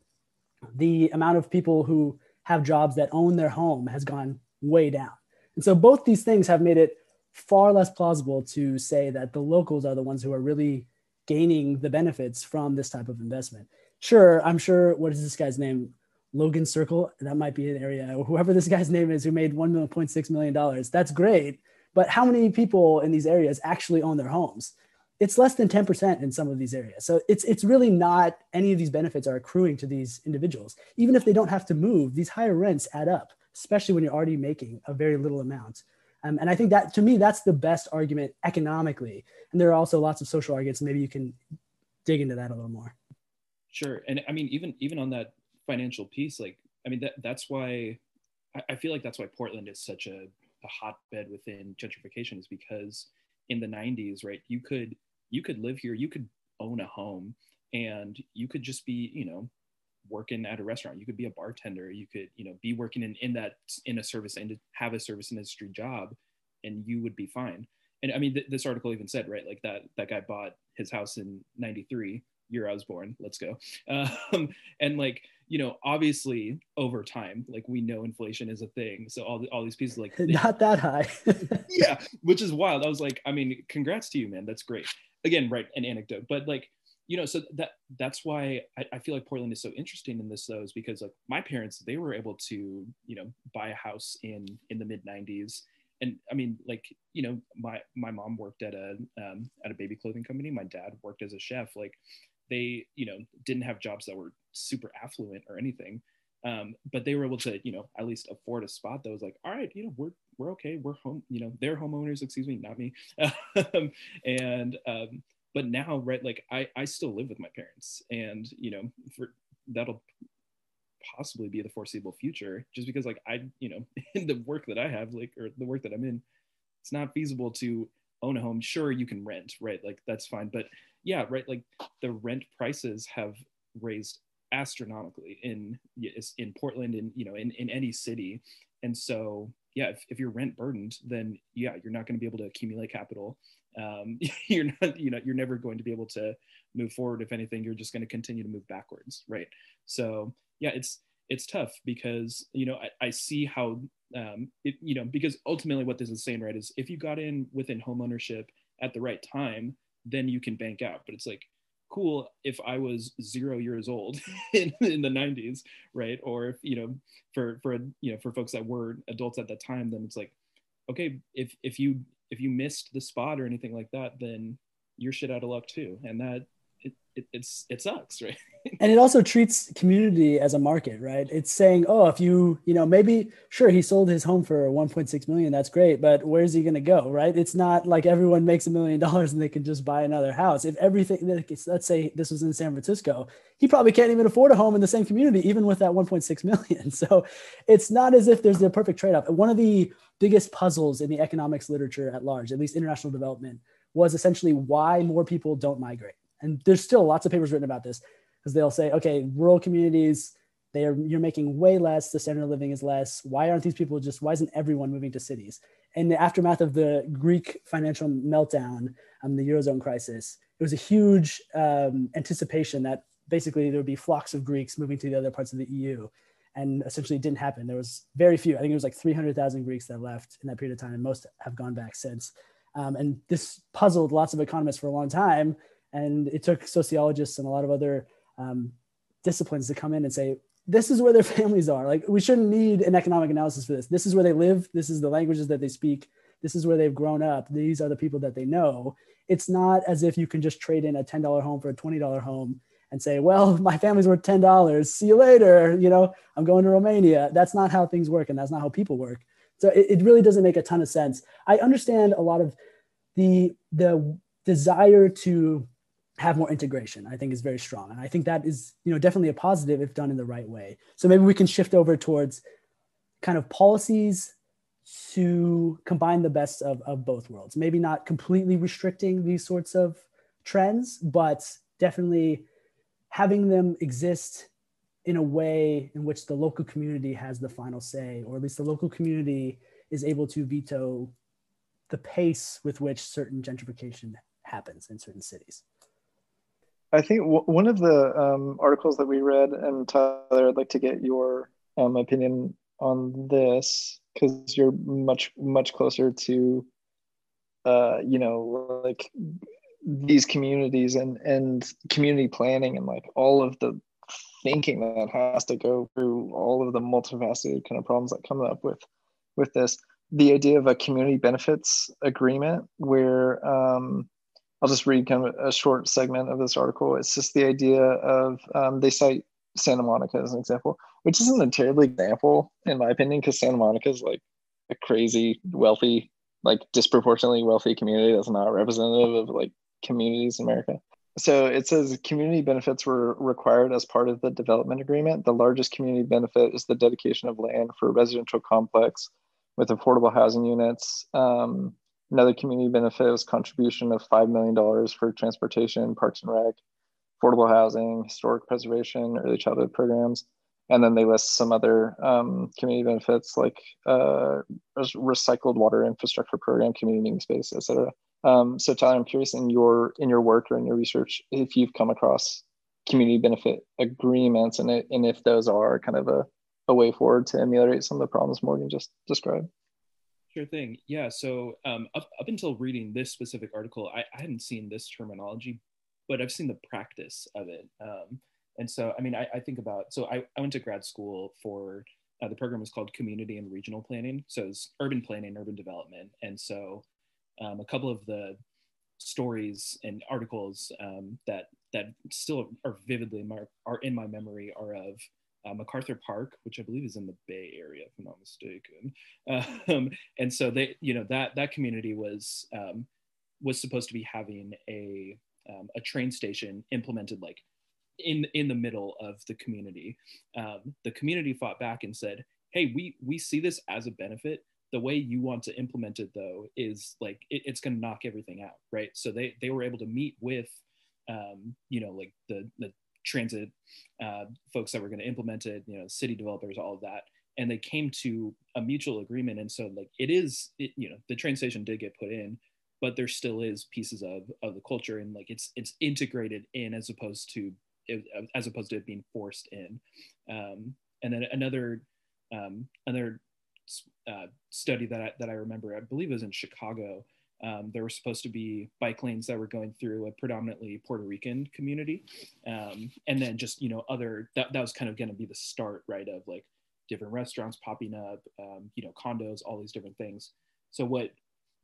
The amount of people who have jobs that own their home has gone way down. And so both these things have made it far less plausible to say that the locals are the ones who are really gaining the benefits from this type of investment. Sure, I'm sure, what is this guy's name? Logan Circle, that might be an area, or whoever this guy's name is who made $1.6 million. That's great. But how many people in these areas actually own their homes? It's less than 10% in some of these areas. So it's, it's really not any of these benefits are accruing to these individuals. Even if they don't have to move, these higher rents add up, especially when you're already making a very little amount. Um, and I think that to me, that's the best argument economically. And there are also lots of social arguments. Maybe you can dig into that a little more. Sure. And I mean, even even on that financial piece like i mean that that's why I, feel like that's why portland is such a a hotbed within gentrification is because in the 90s, right, you could you could live here, you could own a home, and you could just be, you know, working at a restaurant. You could be a bartender. You could, you know, be working in in that in a service and have a service industry job, and you would be fine. And I mean, th- this article even said, right, like that that guy bought his house in '93 year I was born. Let's go. Um, and like, you know, obviously over time, like we know inflation is a thing. So all, the, all these pieces, like not that high. yeah. Which is wild. I was like, I mean, congrats to you, man. That's great. Again, right. An anecdote, but like, you know, so that that's why I, I feel like Portland is so interesting in this though, is because like my parents, they were able to, you know, buy a house in, in the mid nineties and I mean, like you know, my my mom worked at a um, at a baby clothing company. My dad worked as a chef. Like, they you know didn't have jobs that were super affluent or anything um, but they were able to you know at least afford a spot that was like all right you know we're we're okay we're home you know they're homeowners excuse me not me um, and um, but now right like I, I still live with my parents and you know for that'll possibly be the foreseeable future just because like i you know in the work that i have like or the work that i'm in it's not feasible to own a home sure you can rent right like that's fine but yeah, right. Like the rent prices have raised astronomically in in Portland and you know in, in any city. And so yeah, if, if you're rent burdened, then yeah, you're not going to be able to accumulate capital. Um, you're not, you know, you're never going to be able to move forward. If anything, you're just going to continue to move backwards, right? So yeah, it's it's tough because you know I, I see how um, it, you know because ultimately what this is saying right is if you got in within home ownership at the right time, then you can bank out. But it's like, cool if I was zero years old in, in the 90s, right? Or if, you know, for, for, you know, for folks that were adults at that time, then it's like, okay, if, if you, if you missed the spot or anything like that, then you're shit out of luck too. And that it, it, it's it sucks right? And it also treats community as a market right? It's saying oh if you you know maybe sure he sold his home for 1.6 million that's great but where's he going to go right? It's not like everyone makes a million dollars and they can just buy another house. If everything let's say this was in san francisco he probably can't even afford a home in the same community even with that 1.6 million. So it's not as if there's the perfect trade-off. One of the biggest puzzles in the economics literature at large at least international development was essentially why more people don't migrate and there's still lots of papers written about this because they'll say, okay, rural communities, they are you're making way less, the standard of living is less. Why aren't these people just why isn't everyone moving to cities? In the aftermath of the Greek financial meltdown, um, the Eurozone crisis, it was a huge um, anticipation that basically there would be flocks of Greeks moving to the other parts of the EU. And essentially it didn't happen. There was very few. I think it was like 300,000 Greeks that left in that period of time, and most have gone back since. Um, and this puzzled lots of economists for a long time and it took sociologists and a lot of other um, disciplines to come in and say, this is where their families are. Like, we shouldn't need an economic analysis for this. This is where they live. This is the languages that they speak. This is where they've grown up. These are the people that they know. It's not as if you can just trade in a $10 home for a $20 home and say, well, my family's worth $10. See you later. You know, I'm going to Romania. That's not how things work. And that's not how people work. So it, it really doesn't make a ton of sense. I understand a lot of the, the desire to have more integration i think is very strong. And i think that is you know definitely a positive if done in the right way. So maybe we can shift over towards kind of policies to combine the best of, of both worlds. Maybe not completely restricting these sorts of trends but definitely having them exist in a way in which the local community has the final say or at least the local community is able to veto the pace with which certain gentrification happens in certain cities I think w- one of the um, articles that we read, and Tyler, I'd like to get your um, opinion on this because you're much much closer to, uh, you know, like these communities and and community planning and like all of the thinking that has to go through all of the multifaceted kind of problems that come up with with this. The idea of a community benefits agreement where um, I'll just read kind of a short segment of this article. It's just the idea of um, they cite Santa Monica as an example, which isn't a terrible example in my opinion, because Santa Monica is like a crazy wealthy, like disproportionately wealthy community that's not representative of like communities in America. So it says community benefits were required as part of the development agreement. The largest community benefit is the dedication of land for a residential complex with affordable housing units. Um, another community benefit was contribution of $5 million for transportation, parks and rec, affordable housing, historic preservation, early childhood programs. And then they list some other um, community benefits like uh, recycled water infrastructure program, community space, et cetera. Um, so Tyler, I'm curious in your in your work or in your research if you've come across community benefit agreements and, it, and if those are kind of a, a way forward to ameliorate some of the problems Morgan just described. Sure thing. Yeah. So um, up, up until reading this specific article, I, I hadn't seen this terminology, but I've seen the practice of it. Um, and so, I mean, I, I, think about, so I, I went to grad school for, uh, the program was called community and regional planning. So it's urban planning, urban development. And so um, a couple of the stories and articles um, that that still are vividly are in my memory are of uh, MacArthur Park, which I believe is in the Bay Area, if I'm not mistaken. Um, and so they, you know, that that community was um, was supposed to be having a um, a train station implemented like in in the middle of the community. Um, the community fought back and said, "Hey, we we see this as a benefit, the way you want to implement it though is like it, it's going to knock everything out right so they they were able to meet with um, you know like the the transit uh, folks that were going to implement it you know city developers all of that and they came to a mutual agreement and so like it is it, you know the train station did get put in but there still is pieces of of the culture and like it's it's integrated in as opposed to as opposed to it being forced in um, and then another um, another uh, study that I, that I remember, I believe was in Chicago. Um, there were supposed to be bike lanes that were going through a predominantly Puerto Rican community, um, and then just you know other that that was kind of going to be the start, right, of like different restaurants popping up, um, you know, condos, all these different things. So what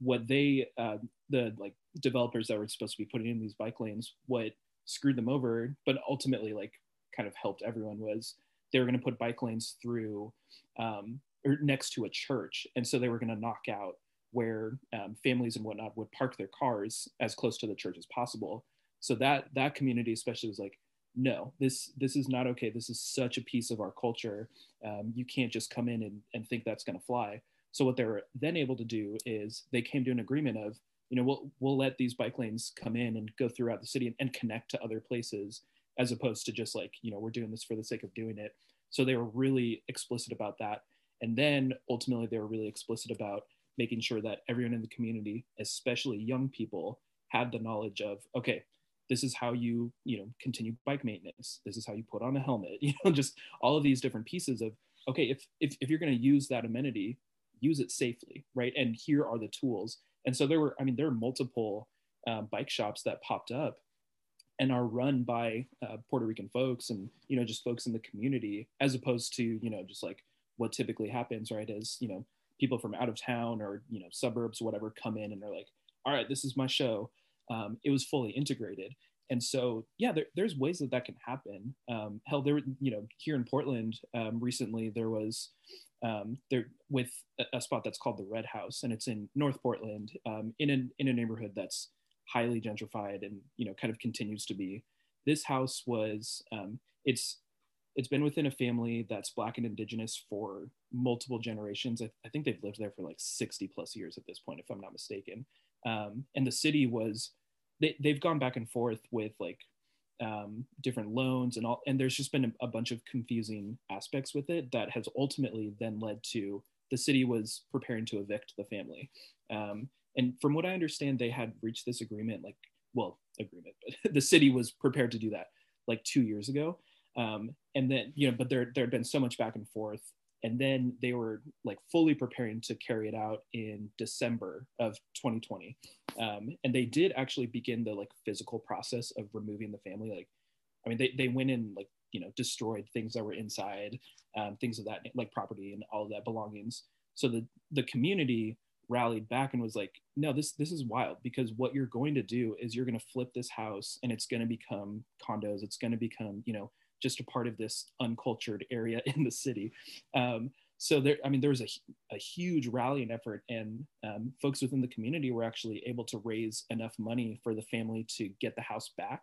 what they uh, the like developers that were supposed to be putting in these bike lanes, what screwed them over, but ultimately like kind of helped everyone was they were going to put bike lanes through um, or next to a church, and so they were going to knock out where um, families and whatnot would park their cars as close to the church as possible. So that that community especially was like, no, this this is not okay. This is such a piece of our culture. Um, you can't just come in and, and think that's going to fly. So what they were then able to do is they came to an agreement of, you know, we'll we'll let these bike lanes come in and go throughout the city and, and connect to other places, as opposed to just like, you know, we're doing this for the sake of doing it. So they were really explicit about that. And then ultimately, they were really explicit about making sure that everyone in the community, especially young people, had the knowledge of, okay, this is how you, you know, continue bike maintenance. This is how you put on a helmet, you know, just all of these different pieces of, okay, if, if, if you're going to use that amenity, use it safely, right? And here are the tools. And so there were, I mean, there are multiple uh, bike shops that popped up and are run by uh, Puerto Rican folks and, you know, just folks in the community, as opposed to, you know, just like what typically happens, right, is you know people from out of town or you know suburbs, whatever, come in and they're like, all right, this is my show. Um, it was fully integrated, and so yeah, there, there's ways that that can happen. Um, hell, there, you know, here in Portland um, recently there was um, there with a, a, spot that's called the Red House, and it's in North Portland, um, in a in a neighborhood that's highly gentrified and you know kind of continues to be. This house was um, it's it's been within a family that's black and indigenous for multiple generations. I, I, think they've lived there for like 60 plus years at this point if i'm not mistaken. Um, and the city was they, they've gone back and forth with like um, different loans and all and there's just been a, a, bunch of confusing aspects with it that has ultimately then led to the city was preparing to evict the family. Um, and from what i understand they had reached this agreement like well agreement but the city was prepared to do that like two years ago um, and then, you know, but there, there had been so much back and forth. And then they were like fully preparing to carry it out in December of 2020. Um, and they did actually begin the like physical process of removing the family. Like, I mean, they, they went in like, you know, destroyed things that were inside, um, things of that, like property and all of that belongings. So the, the community rallied back and was like, no, this this is wild because what you're going to do is you're going to flip this house and it's going to become condos. It's going to become, you know, just a part of this uncultured area in the city. Um, so there, I mean, there was a, a huge rallying effort, and um, folks within the community were actually able to raise enough money for the family to get the house back,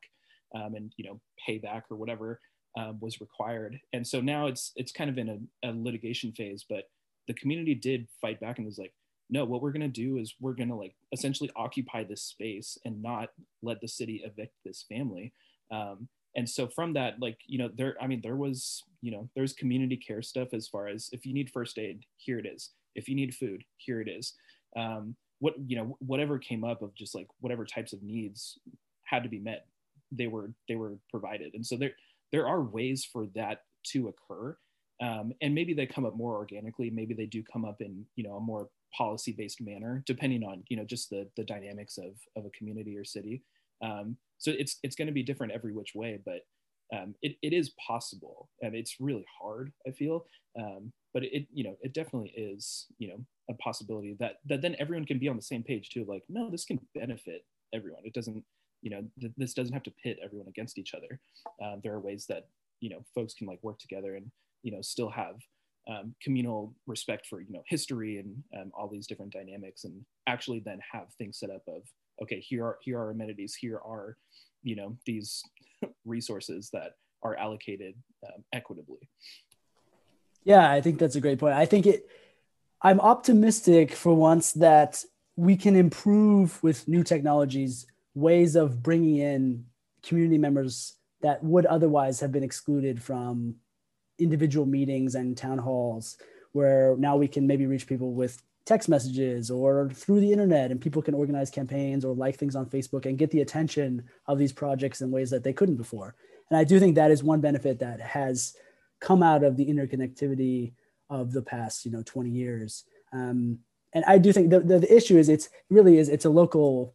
um, and you know, pay back or whatever um, was required. And so now it's it's kind of in a, a litigation phase, but the community did fight back and was like no what we're to do is we're to like essentially occupy this space and not let the city evict this family um, and so from that like you know there i mean there was you know there's community care stuff as far as if you need first aid here it is. If you need food here it is. Um, what you know whatever came up of just like whatever types of needs had to be met they were they were provided. And so there there are ways for that to occur. Um, and maybe they come up more organically maybe they do come up in you know a more policy based manner depending on you know just the the dynamics of of a community or city um, so it's it's going to be different every which way but um, it, it is possible and it's really hard i feel. Um, but it you know it definitely is you know a possibility that that then everyone can be on the same page too like no this can benefit everyone. It doesn't you know th- this doesn't have to pit everyone against each other. Um, there are ways that you know folks can like work together and you know still have um, communal respect for you know history and um, all these different dynamics and actually then have things set up of okay here are here are amenities here are you know these resources that are allocated um, equitably. Yeah i think that's a great point. I think it i'm optimistic for once that we can improve with new technologies ways of bringing in community members that would otherwise have been excluded from individual meetings and town halls where now we can maybe reach people with text messages or through the internet and people can organize campaigns or like things on facebook and get the attention of these projects in ways that they couldn't before and i do think that is one benefit that has come out of the interconnectivity of the past you know 20 years um, and i do think the, the, the issue is it's really is it's a local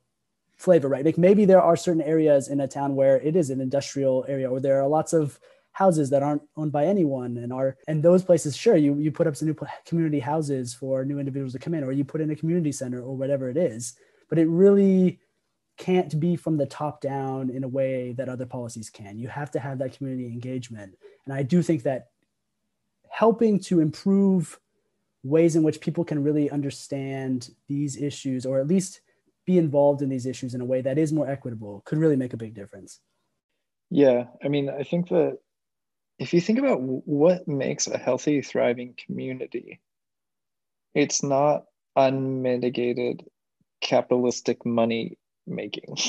flavor, right? Like maybe there are certain areas in a town where it is an industrial area, or there are lots of houses that aren't owned by anyone and are and those places sure you you put up some new community houses for new individuals to come in or you put in a community center or whatever it is but it really can't be from the top down in a way that other policies can you have to have that community engagement and i do think that helping to improve ways in which people can really understand these issues or at least be involved in these issues in a way that is more equitable could really make a big difference. Yeah, I mean, I think that if you think about what makes a healthy, thriving community, it's not unmitigated capitalistic money making.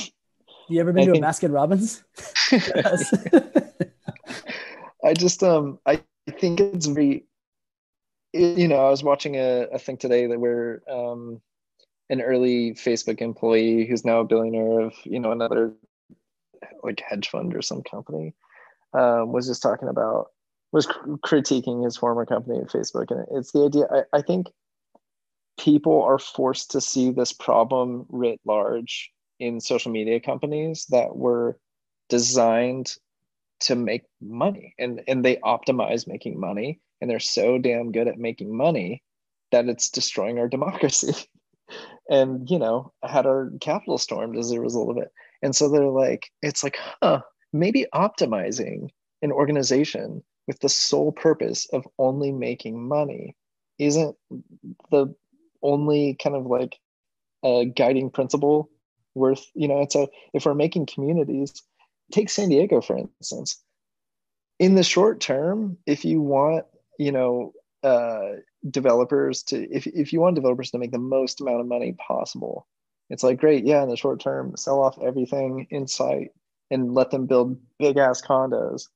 You ever been I to think, a Baskin Robbins? I just um I think it's very you know, I was watching a, a thing today that where um an early Facebook employee who's now a billionaire of you know another like hedge fund or some company um, was just talking about was critiquing his former company at Facebook, and it's the idea. I, I think people are forced to see this problem writ large in social media companies that were designed to make money. And and they optimize making money and they're so damn good at making money that it's destroying our democracy. And you know had our capital stormed as a result of it. And so they're like it's like huh maybe optimizing an organization with the sole purpose of only making money isn't the only kind of like a guiding principle worth you know it's a if we're making communities take san diego for instance. In the short term if you want you know uh, developers to if, if you want developers to make the most amount of money possible it's like great yeah in the short term sell off everything in sight and let them build big ass condos.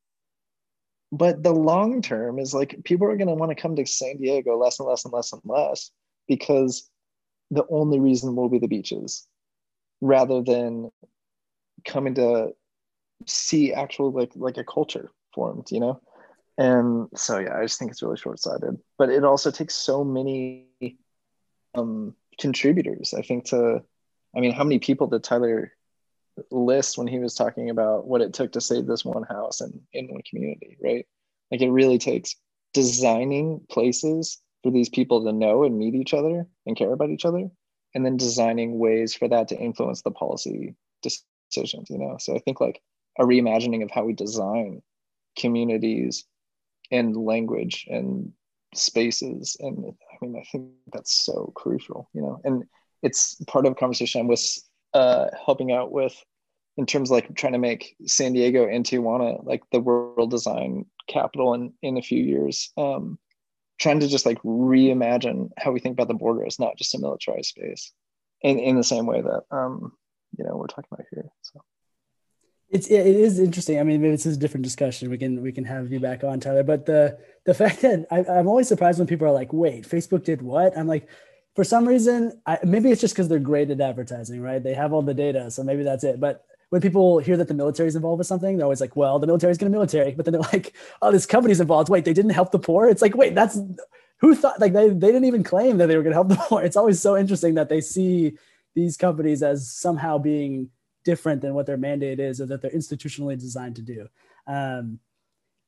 But the long term is like people are going to want to come to san diego less and less and less and less because the only reason will be the beaches rather than coming to see actual like like a culture formed you know? And so yeah i just think it's really short-sighted. But it also takes so many um contributors i think to i mean how many people did tyler list when he was talking about what it took to save this one house and in one community right? Like it really takes designing places for these people to know and meet each other and care about each other and then designing ways for that to influence the policy decisions you know? So i think like a reimagining of how we design communities and language and spaces and i mean i think that's so crucial you know? And it's part of a conversation i was uh, helping out with in terms of like trying to make san diego and tijuana like the world design capital in in a few years um, trying to just like reimagine how we think about the border as not just a militarized space in, in the same way that um, you know we're talking about here so it's it is interesting. I mean, maybe this is a different discussion. We can we can have you back on, Tyler. But the the fact that I, I'm always surprised when people are like, "Wait, Facebook did what?" I'm like, for some reason, I, maybe it's just because they're great at advertising, right? They have all the data, so maybe that's it. But when people hear that the military is involved with something, they're always like, "Well, the military is going to military," but then they're like, "Oh, this company's involved." Wait, they didn't help the poor? It's like, wait, that's who thought? Like they they didn't even claim that they were going to help the poor. It's always so interesting that they see these companies as somehow being different than what their mandate is or that they're institutionally designed to do. Um,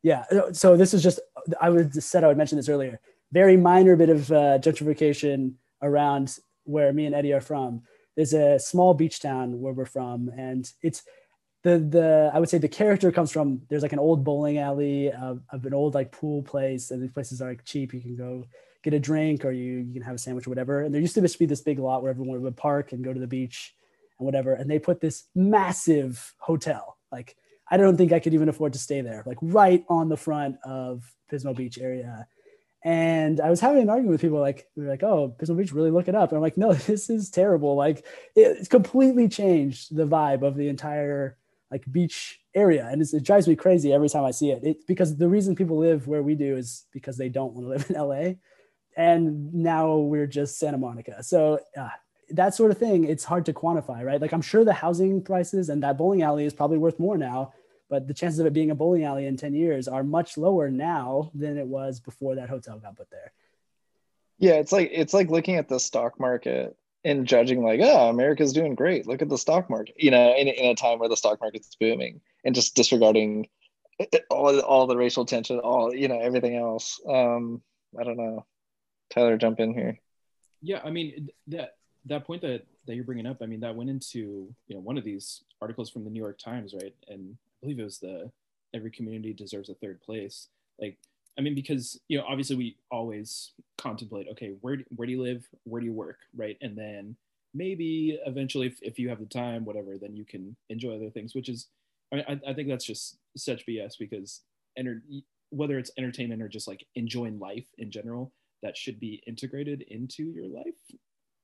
yeah. So this is just, I would said I would mention this earlier. Very minor bit of uh, gentrification around where me and Eddie are from. There's a small beach town where we're from, and it's the the I would say the character comes from. There's like an old bowling alley of, of an old like pool place, and these places are like cheap. You can go get a drink or you you can have a sandwich or whatever. And there used to just be this big lot where everyone would park and go to the beach and whatever. And they put this massive hotel. Like I don't think I could even afford to stay there, like right on the front of Pismo Beach area. And I was having an argument with people like, they're like, oh, Pismo Beach, really look it up. And I'm like, no, this is terrible. Like it's completely changed the vibe of the entire like beach area. And it drives me crazy every time I see it. It's because the reason people live where we do is because they don't want to live in LA. And now we're just Santa Monica. So uh, that sort of thing, it's hard to quantify, right? Like I'm sure the housing prices and that bowling alley is probably worth more now, but the chances of it being a bowling alley in 10 years are much lower now than it was before that hotel got put there. Yeah, it's like it's like looking at the stock market and judging like, oh, America's doing great. Look at the stock market, you know, in, in a time where the stock market's booming and just disregarding all, all the racial tension, all, you know, everything else. Um, I don't know. Tyler, jump in here. Yeah, I mean, that that point that that you're bringing up, I mean, that went into you know one of these articles from the New York Times, right? And I believe it was the every community deserves a third place. Like, I mean, because you know, obviously we always contemplate, okay, where where do you live, where do you work, right? And then maybe eventually, if, if you have the time, whatever, then you can enjoy other things. Which is, I mean, I, I think that's just such BS because enter, whether it's entertainment or just like enjoying life in general, that should be integrated into your life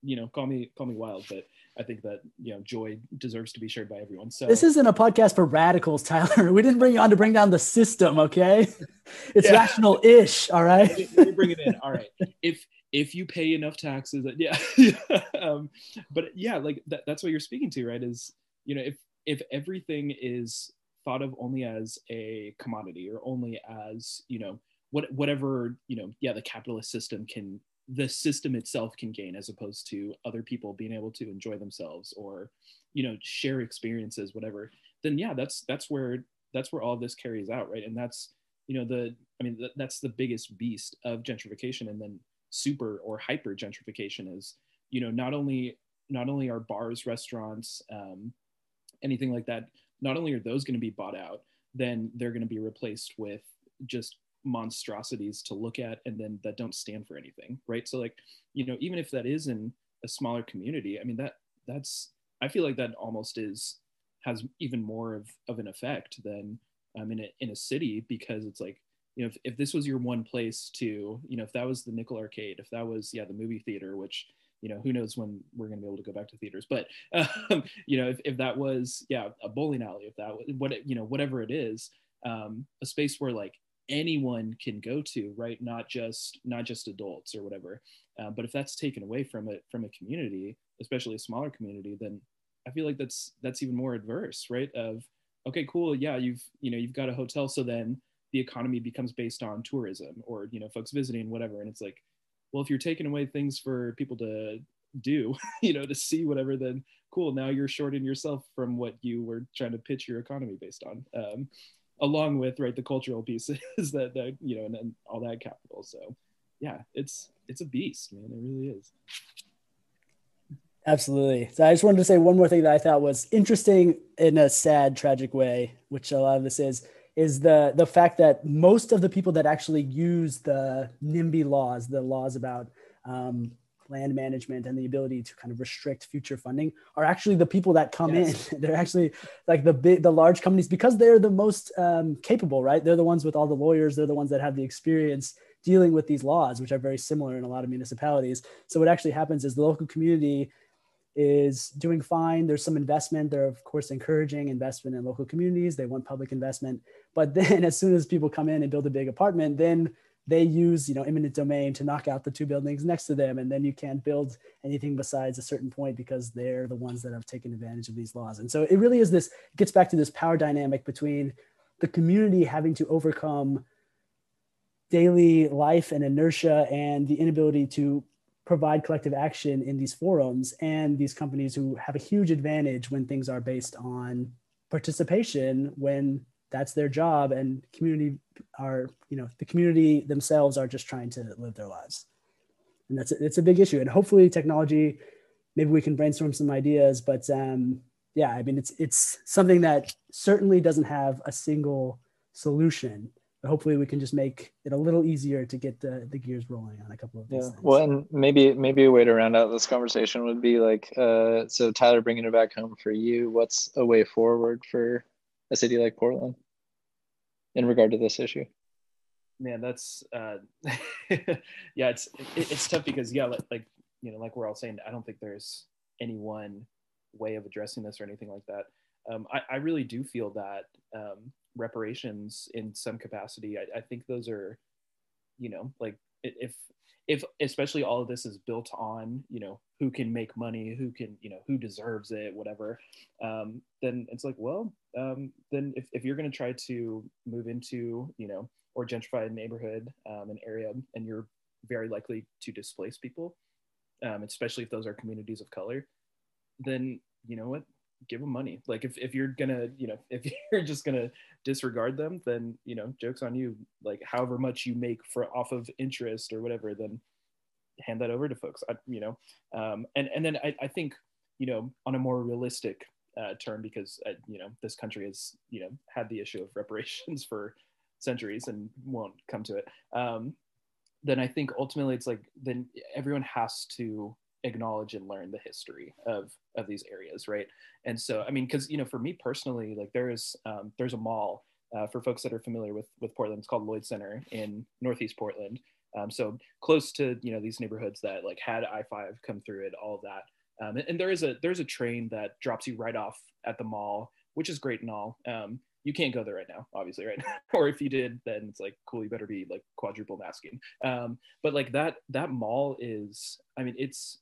you know, call me call me wild, but I think that you know joy deserves to be shared by everyone. So this isn't a podcast for radicals, Tyler. We didn't bring you on to bring down the system, okay? It's yeah. rational-ish, all right. bring it in, all right. If if you pay enough taxes, yeah. um, but yeah, like that, that's what you're speaking to, right? Is you know if if everything is thought of only as a commodity or only as you know what whatever you know yeah the capitalist system can the system itself can gain as opposed to other people being able to enjoy themselves or you know share experiences whatever then yeah that's that's where that's where all this carries out right? And that's you know the i mean th- that's the biggest beast of gentrification and then super or hyper gentrification is you know not only not only are bars restaurants um, anything like that not only are those going to be bought out then they're going to be replaced with just monstrosities to look at and then that don't stand for anything right? So like you know even if that is in a smaller community i mean that that's i feel like that almost is has even more of, of an effect than um, in, a, in a city because it's like you know if, if this was your one place to you know if that was the nickel arcade if that was yeah the movie theater which you know who knows when we're going to be able to go back to theaters but um, you know if, if that was yeah a bowling alley if that was what you know whatever it is um, a space where like anyone can go to right? Not just not just adults or whatever. Uh, but if that's taken away from it from a community especially a smaller community then i feel like that's that's even more adverse right? Of okay cool. Yeah you've you know you've got a hotel. So then the economy becomes based on tourism or you know folks visiting whatever. And it's like well if you're taking away things for people to do you know to see whatever then cool. Now you're shorting yourself from what you were trying to pitch your economy based on. Um, along with right the cultural pieces that that you know and, and all that capital. So yeah it's it's a beast man. It really is. Absolutely. So i just wanted to say one more thing that i thought was interesting in a sad tragic way which a lot of this is is the the fact that most of the people that actually use the nimby laws the laws about um, land management and the ability to kind of restrict future funding are actually the people that come yes. in. they're actually like the big, the large companies because they're the most um, capable, right? They're the ones with all the lawyers. They're the ones that have the experience dealing with these laws, which are very similar in a lot of municipalities. So what actually happens is the local community is doing fine. There's some investment. They're of course encouraging investment in local communities. They want public investment. But then as soon as people come in and build a big apartment, then they use you know eminent domain to knock out the two buildings next to them and then you can't build anything besides a certain point because they're the ones that have taken advantage of these laws. And so it really is this it gets back to this power dynamic between the community having to overcome daily life and inertia and the inability to provide collective action in these forums and these companies who have a huge advantage when things are based on participation when that's their job and community are you know the community themselves are just trying to live their lives and that's it's a big issue and hopefully technology maybe we can brainstorm some ideas but um, yeah i mean it's it's something that certainly doesn't have a single solution but hopefully we can just make it a little easier to get the, the gears rolling on a couple of these yeah. things. Well, and maybe maybe a way to round out this conversation would be like, uh, so Tyler, bringing it back home for you, what's a way forward for a city like Portland in regard to this issue? Man, that's uh, yeah, it's it, it's tough because yeah, like, like you know, like we're all saying, I don't think there's any one way of addressing this or anything like that. Um, I, I really do feel that um, reparations in some capacity. I, I think those are, you know, like if if especially all of this is built on you know who can make money who can you know who deserves it whatever um, then it's like well um, then if, if you're going to try to move into you know or gentrify a neighborhood um, an area and you're very likely to displace people um, especially if those are communities of color then you know what give them money. Like if, if you're gonna, you know, if you're just gonna disregard them, then you know, jokes on you. Like however much you make for off of interest or whatever, then hand that over to folks. I, you know, um, and and then I, I think you know on a more realistic uh, term because uh, you know this country has you know had the issue of reparations for centuries and won't come to it. Um, then I think ultimately it's like then everyone has to acknowledge and learn the history of of these areas right and so i mean because you know for me personally like there is um, there's a mall uh, for folks that are familiar with with portland it's called lloyd center in northeast portland um, so close to you know these neighborhoods that like had i5 come through it all that um, and, and, there is a there's a train that drops you right off at the mall which is great and all um, you can't go there right now, obviously, right? or if you did, then it's like cool. You better be like quadruple masking. Um, but like that that mall is, I mean, it's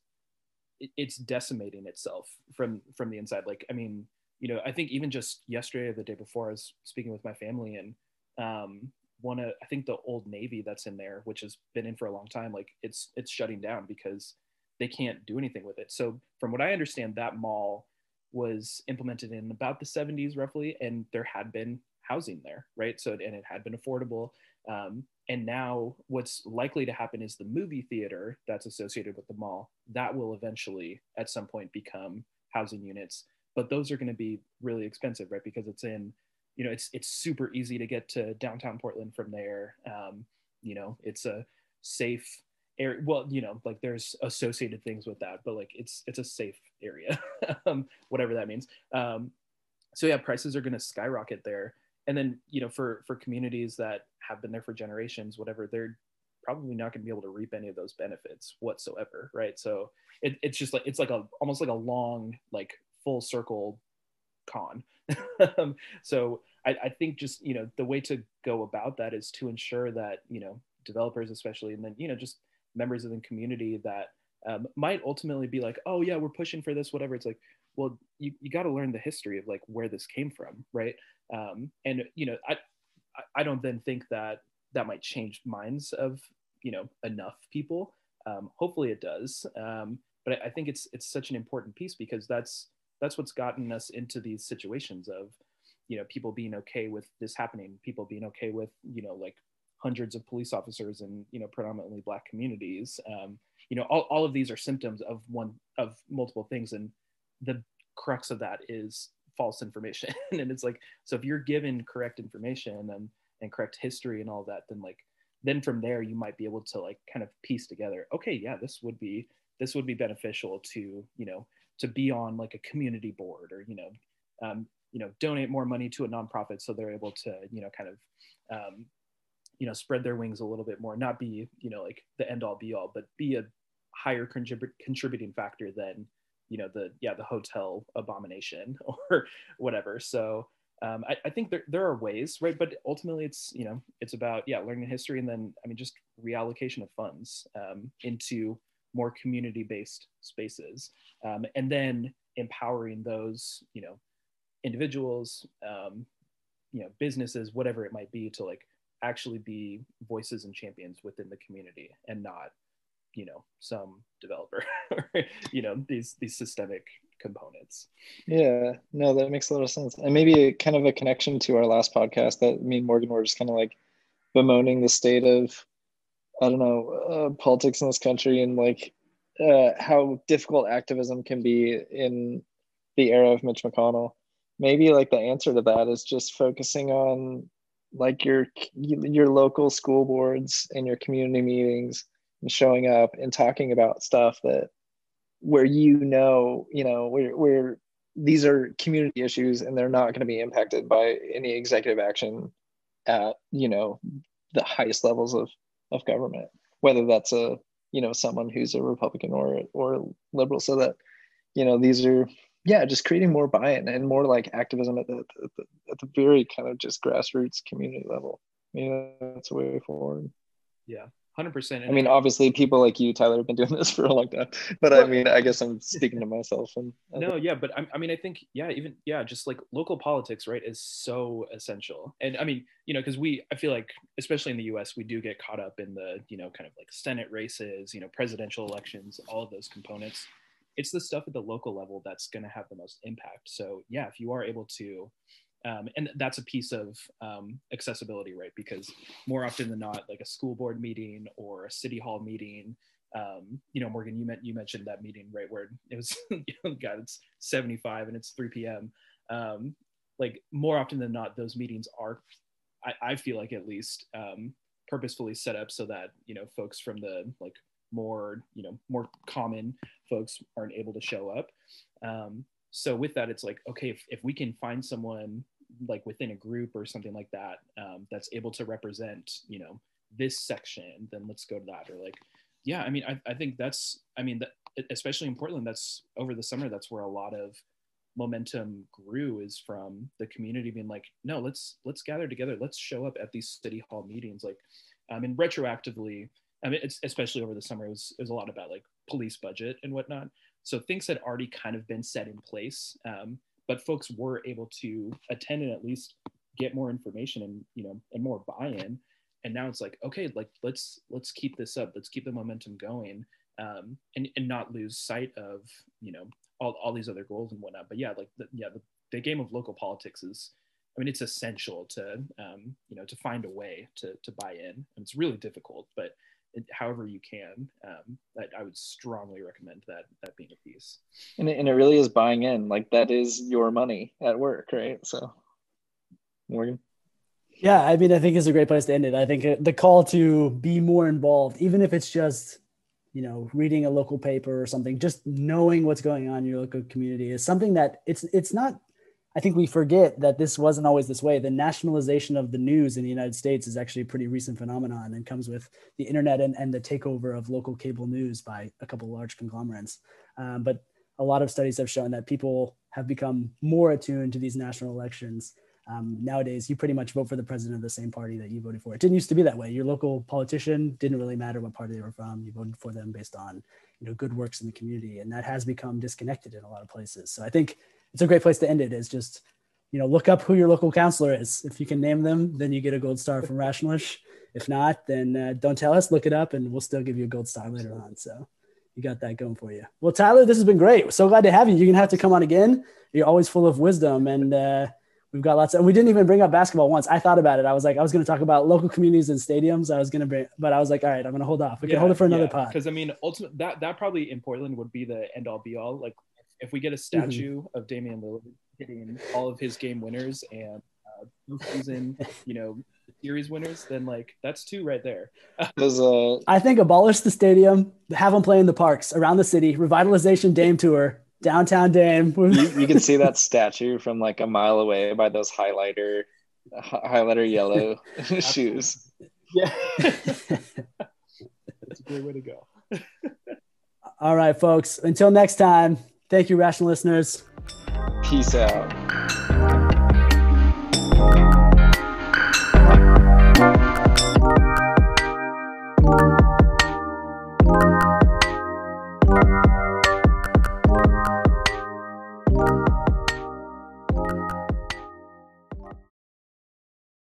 it's decimating itself from from the inside. Like i mean you know i think even just yesterday or the day before i was speaking with my family and um one of i think the old navy that's in there which has been in for a long time like it's it's shutting down because they can't do anything with it. So from what i understand that mall was implemented in about the 70s roughly and there had been housing there right? So and it had been affordable. Um, and now what's likely to happen is the movie theater that's associated with the mall that will eventually at some point become housing units. But those are going to be really expensive right? Because it's in you know it's it's super easy to get to downtown portland from there. Um, you know it's a safe area. Well you know like there's associated things with that but like it's it's a safe area um, whatever that means. Um, so yeah prices are going to skyrocket there and then you know for for communities that have been there for generations whatever they're probably not going to be able to reap any of those benefits whatsoever right? So it, it's just like it's like a almost like a long like full circle con. So I, I think just you know the way to go about that is to ensure that you know developers especially and then you know just members of the community that um, might ultimately be like oh yeah we're pushing for this whatever it's like well you, you got to learn the history of like where this came from right um, and you know i i don't then think that that might change minds of you know enough people. Um, hopefully it does. Um, but I, I think it's it's such an important piece because that's that's what's gotten us into these situations of you know people being okay with this happening people being okay with you know like hundreds of police officers in you know predominantly black communities. Um, you know all, all of these are symptoms of one of multiple things. And the crux of that is false information. And it's like so if you're given correct information and and correct history and all that then like then from there you might be able to like kind of piece together okay yeah this would be this would be beneficial to you know to be on like a community board or you know um, you know donate more money to a nonprofit so they're able to you know kind of um, you know spread their wings a little bit more not be you know like the end all be all but be a higher contrib- contributing factor than you know the yeah the hotel abomination or whatever. So um, I, I, think there, there are ways right? But ultimately it's you know it's about yeah learning history and then i mean just reallocation of funds um, into more community based spaces um, and then empowering those you know individuals um, you know businesses whatever it might be to like actually be voices and champions within the community and not you know some developer you know these these systemic components. Yeah no that makes a lot of sense. And maybe kind of a connection to our last podcast that me and morgan were just kind of like bemoaning the state of i don't know uh, politics in this country and like uh, how difficult activism can be in the era of mitch mcconnell. Maybe like the answer to that is just focusing on like your your local school boards and your community meetings and showing up and talking about stuff that where you know you know where where these are community issues and they're not going to be impacted by any executive action at you know the highest levels of of government whether that's a you know someone who's a republican or or liberal so that you know these are yeah, just creating more buy-in and more like activism at the, at the, at the very kind of just grassroots community level. Yeah, that's a way forward. Yeah, hundred percent. I mean, obviously, people like you, Tyler, have been doing this for a long time. But I mean, I guess I'm speaking to myself. And no, yeah, but I, I mean, I think yeah, even yeah, just like local politics, right, is so essential. And I mean, you know, because we, I feel like, especially in the U.S., we do get caught up in the you know kind of like Senate races, you know, presidential elections, all of those components it's the stuff at the local level that's going to have the most impact. So yeah, if you are able to, um, and that's a piece of um, accessibility, right? Because more often than not, like a school board meeting or a city hall meeting, um, you know, Morgan, you, you mentioned that meeting, right, where it was, you know, God, it's 75 and it's 3 p.m. Um, like more often than not, those meetings are, I, I feel like at least, um, purposefully set up so that you know folks from the like more you know more common folks aren't able to show up um, so with that it's like okay if, if we can find someone like within a group or something like that um, that's able to represent you know this section then let's go to that. Or like yeah i mean i, I think that's i mean that, especially in portland that's over the summer that's where a lot of momentum grew is from the community being like no let's let's gather together. Let's show up at these city hall meetings. Like i mean retroactively I mean, especially over the summer, it was, it was a lot about like police budget and whatnot. So things had already kind of been set in place, um, but folks were able to attend and at least get more information and you know and more buy-in. And now it's like, okay, like let's let's keep this up. Let's keep the momentum going, um, and and not lose sight of you know all, all these other goals and whatnot. But yeah, like the, yeah, the, the game of local politics is I mean, it's essential to, um, you know, to find a way to, to buy in. And it's really difficult, but however you can. Um, that I would strongly recommend that that being a piece. And it, and it really is buying in. Like that is your money at work, right? So, Morgan. Yeah, I mean, I think it's a great place to end it. I think uh, the call to be more involved, even if it's just, you know, reading a local paper or something, just knowing what's going on in your local community is something that it's it's not I think we forget that this wasn't always this way. The nationalization of the news in the United States is actually a pretty recent phenomenon and comes with the internet and, and the takeover of local cable news by a couple large conglomerates. Um, but a lot of studies have shown that people have become more attuned to these national elections. Um, nowadays, you pretty much vote for the president of the same party that you voted for. It didn't used to be that way. Your local politician didn't really matter what party they were from. You voted for them based on you know good works in the community, and that has become disconnected in a lot of places. So I think it's a great place to end it is just you know look up who your local councilor is. If you can name them then you get a gold star from rationalish. If not then uh, don't tell us. Look it up and we'll still give you a gold star later on. So you got that going for you. Well tyler this has been great. So glad to have you. You're gonna have to come on again. You're always full of wisdom and uh, we've got lots of, and we didn't even bring up basketball once. I thought about it. I was like i was going to talk about local communities and stadiums. I was going to bring but i was like all right i'm going to hold off. We yeah, can hold it for another yeah, pod. Because i mean ultimately that that probably in portland would be the end all be all. Like if we get a mm-hmm. statue mm-hmm. of Damian Lillard hitting all of his game winners and uh, season, you know, series winners, then like that's two right there. uh... I think abolish the stadium, have them play in the parks around the city, revitalization Dame tour, downtown Dame. you, you can see that statue from like a mile away by those highlighter, highlighter yellow shoes. Yeah. That's a great way to go. All right, folks. Until next time, Thank you, rational listeners. Peace out.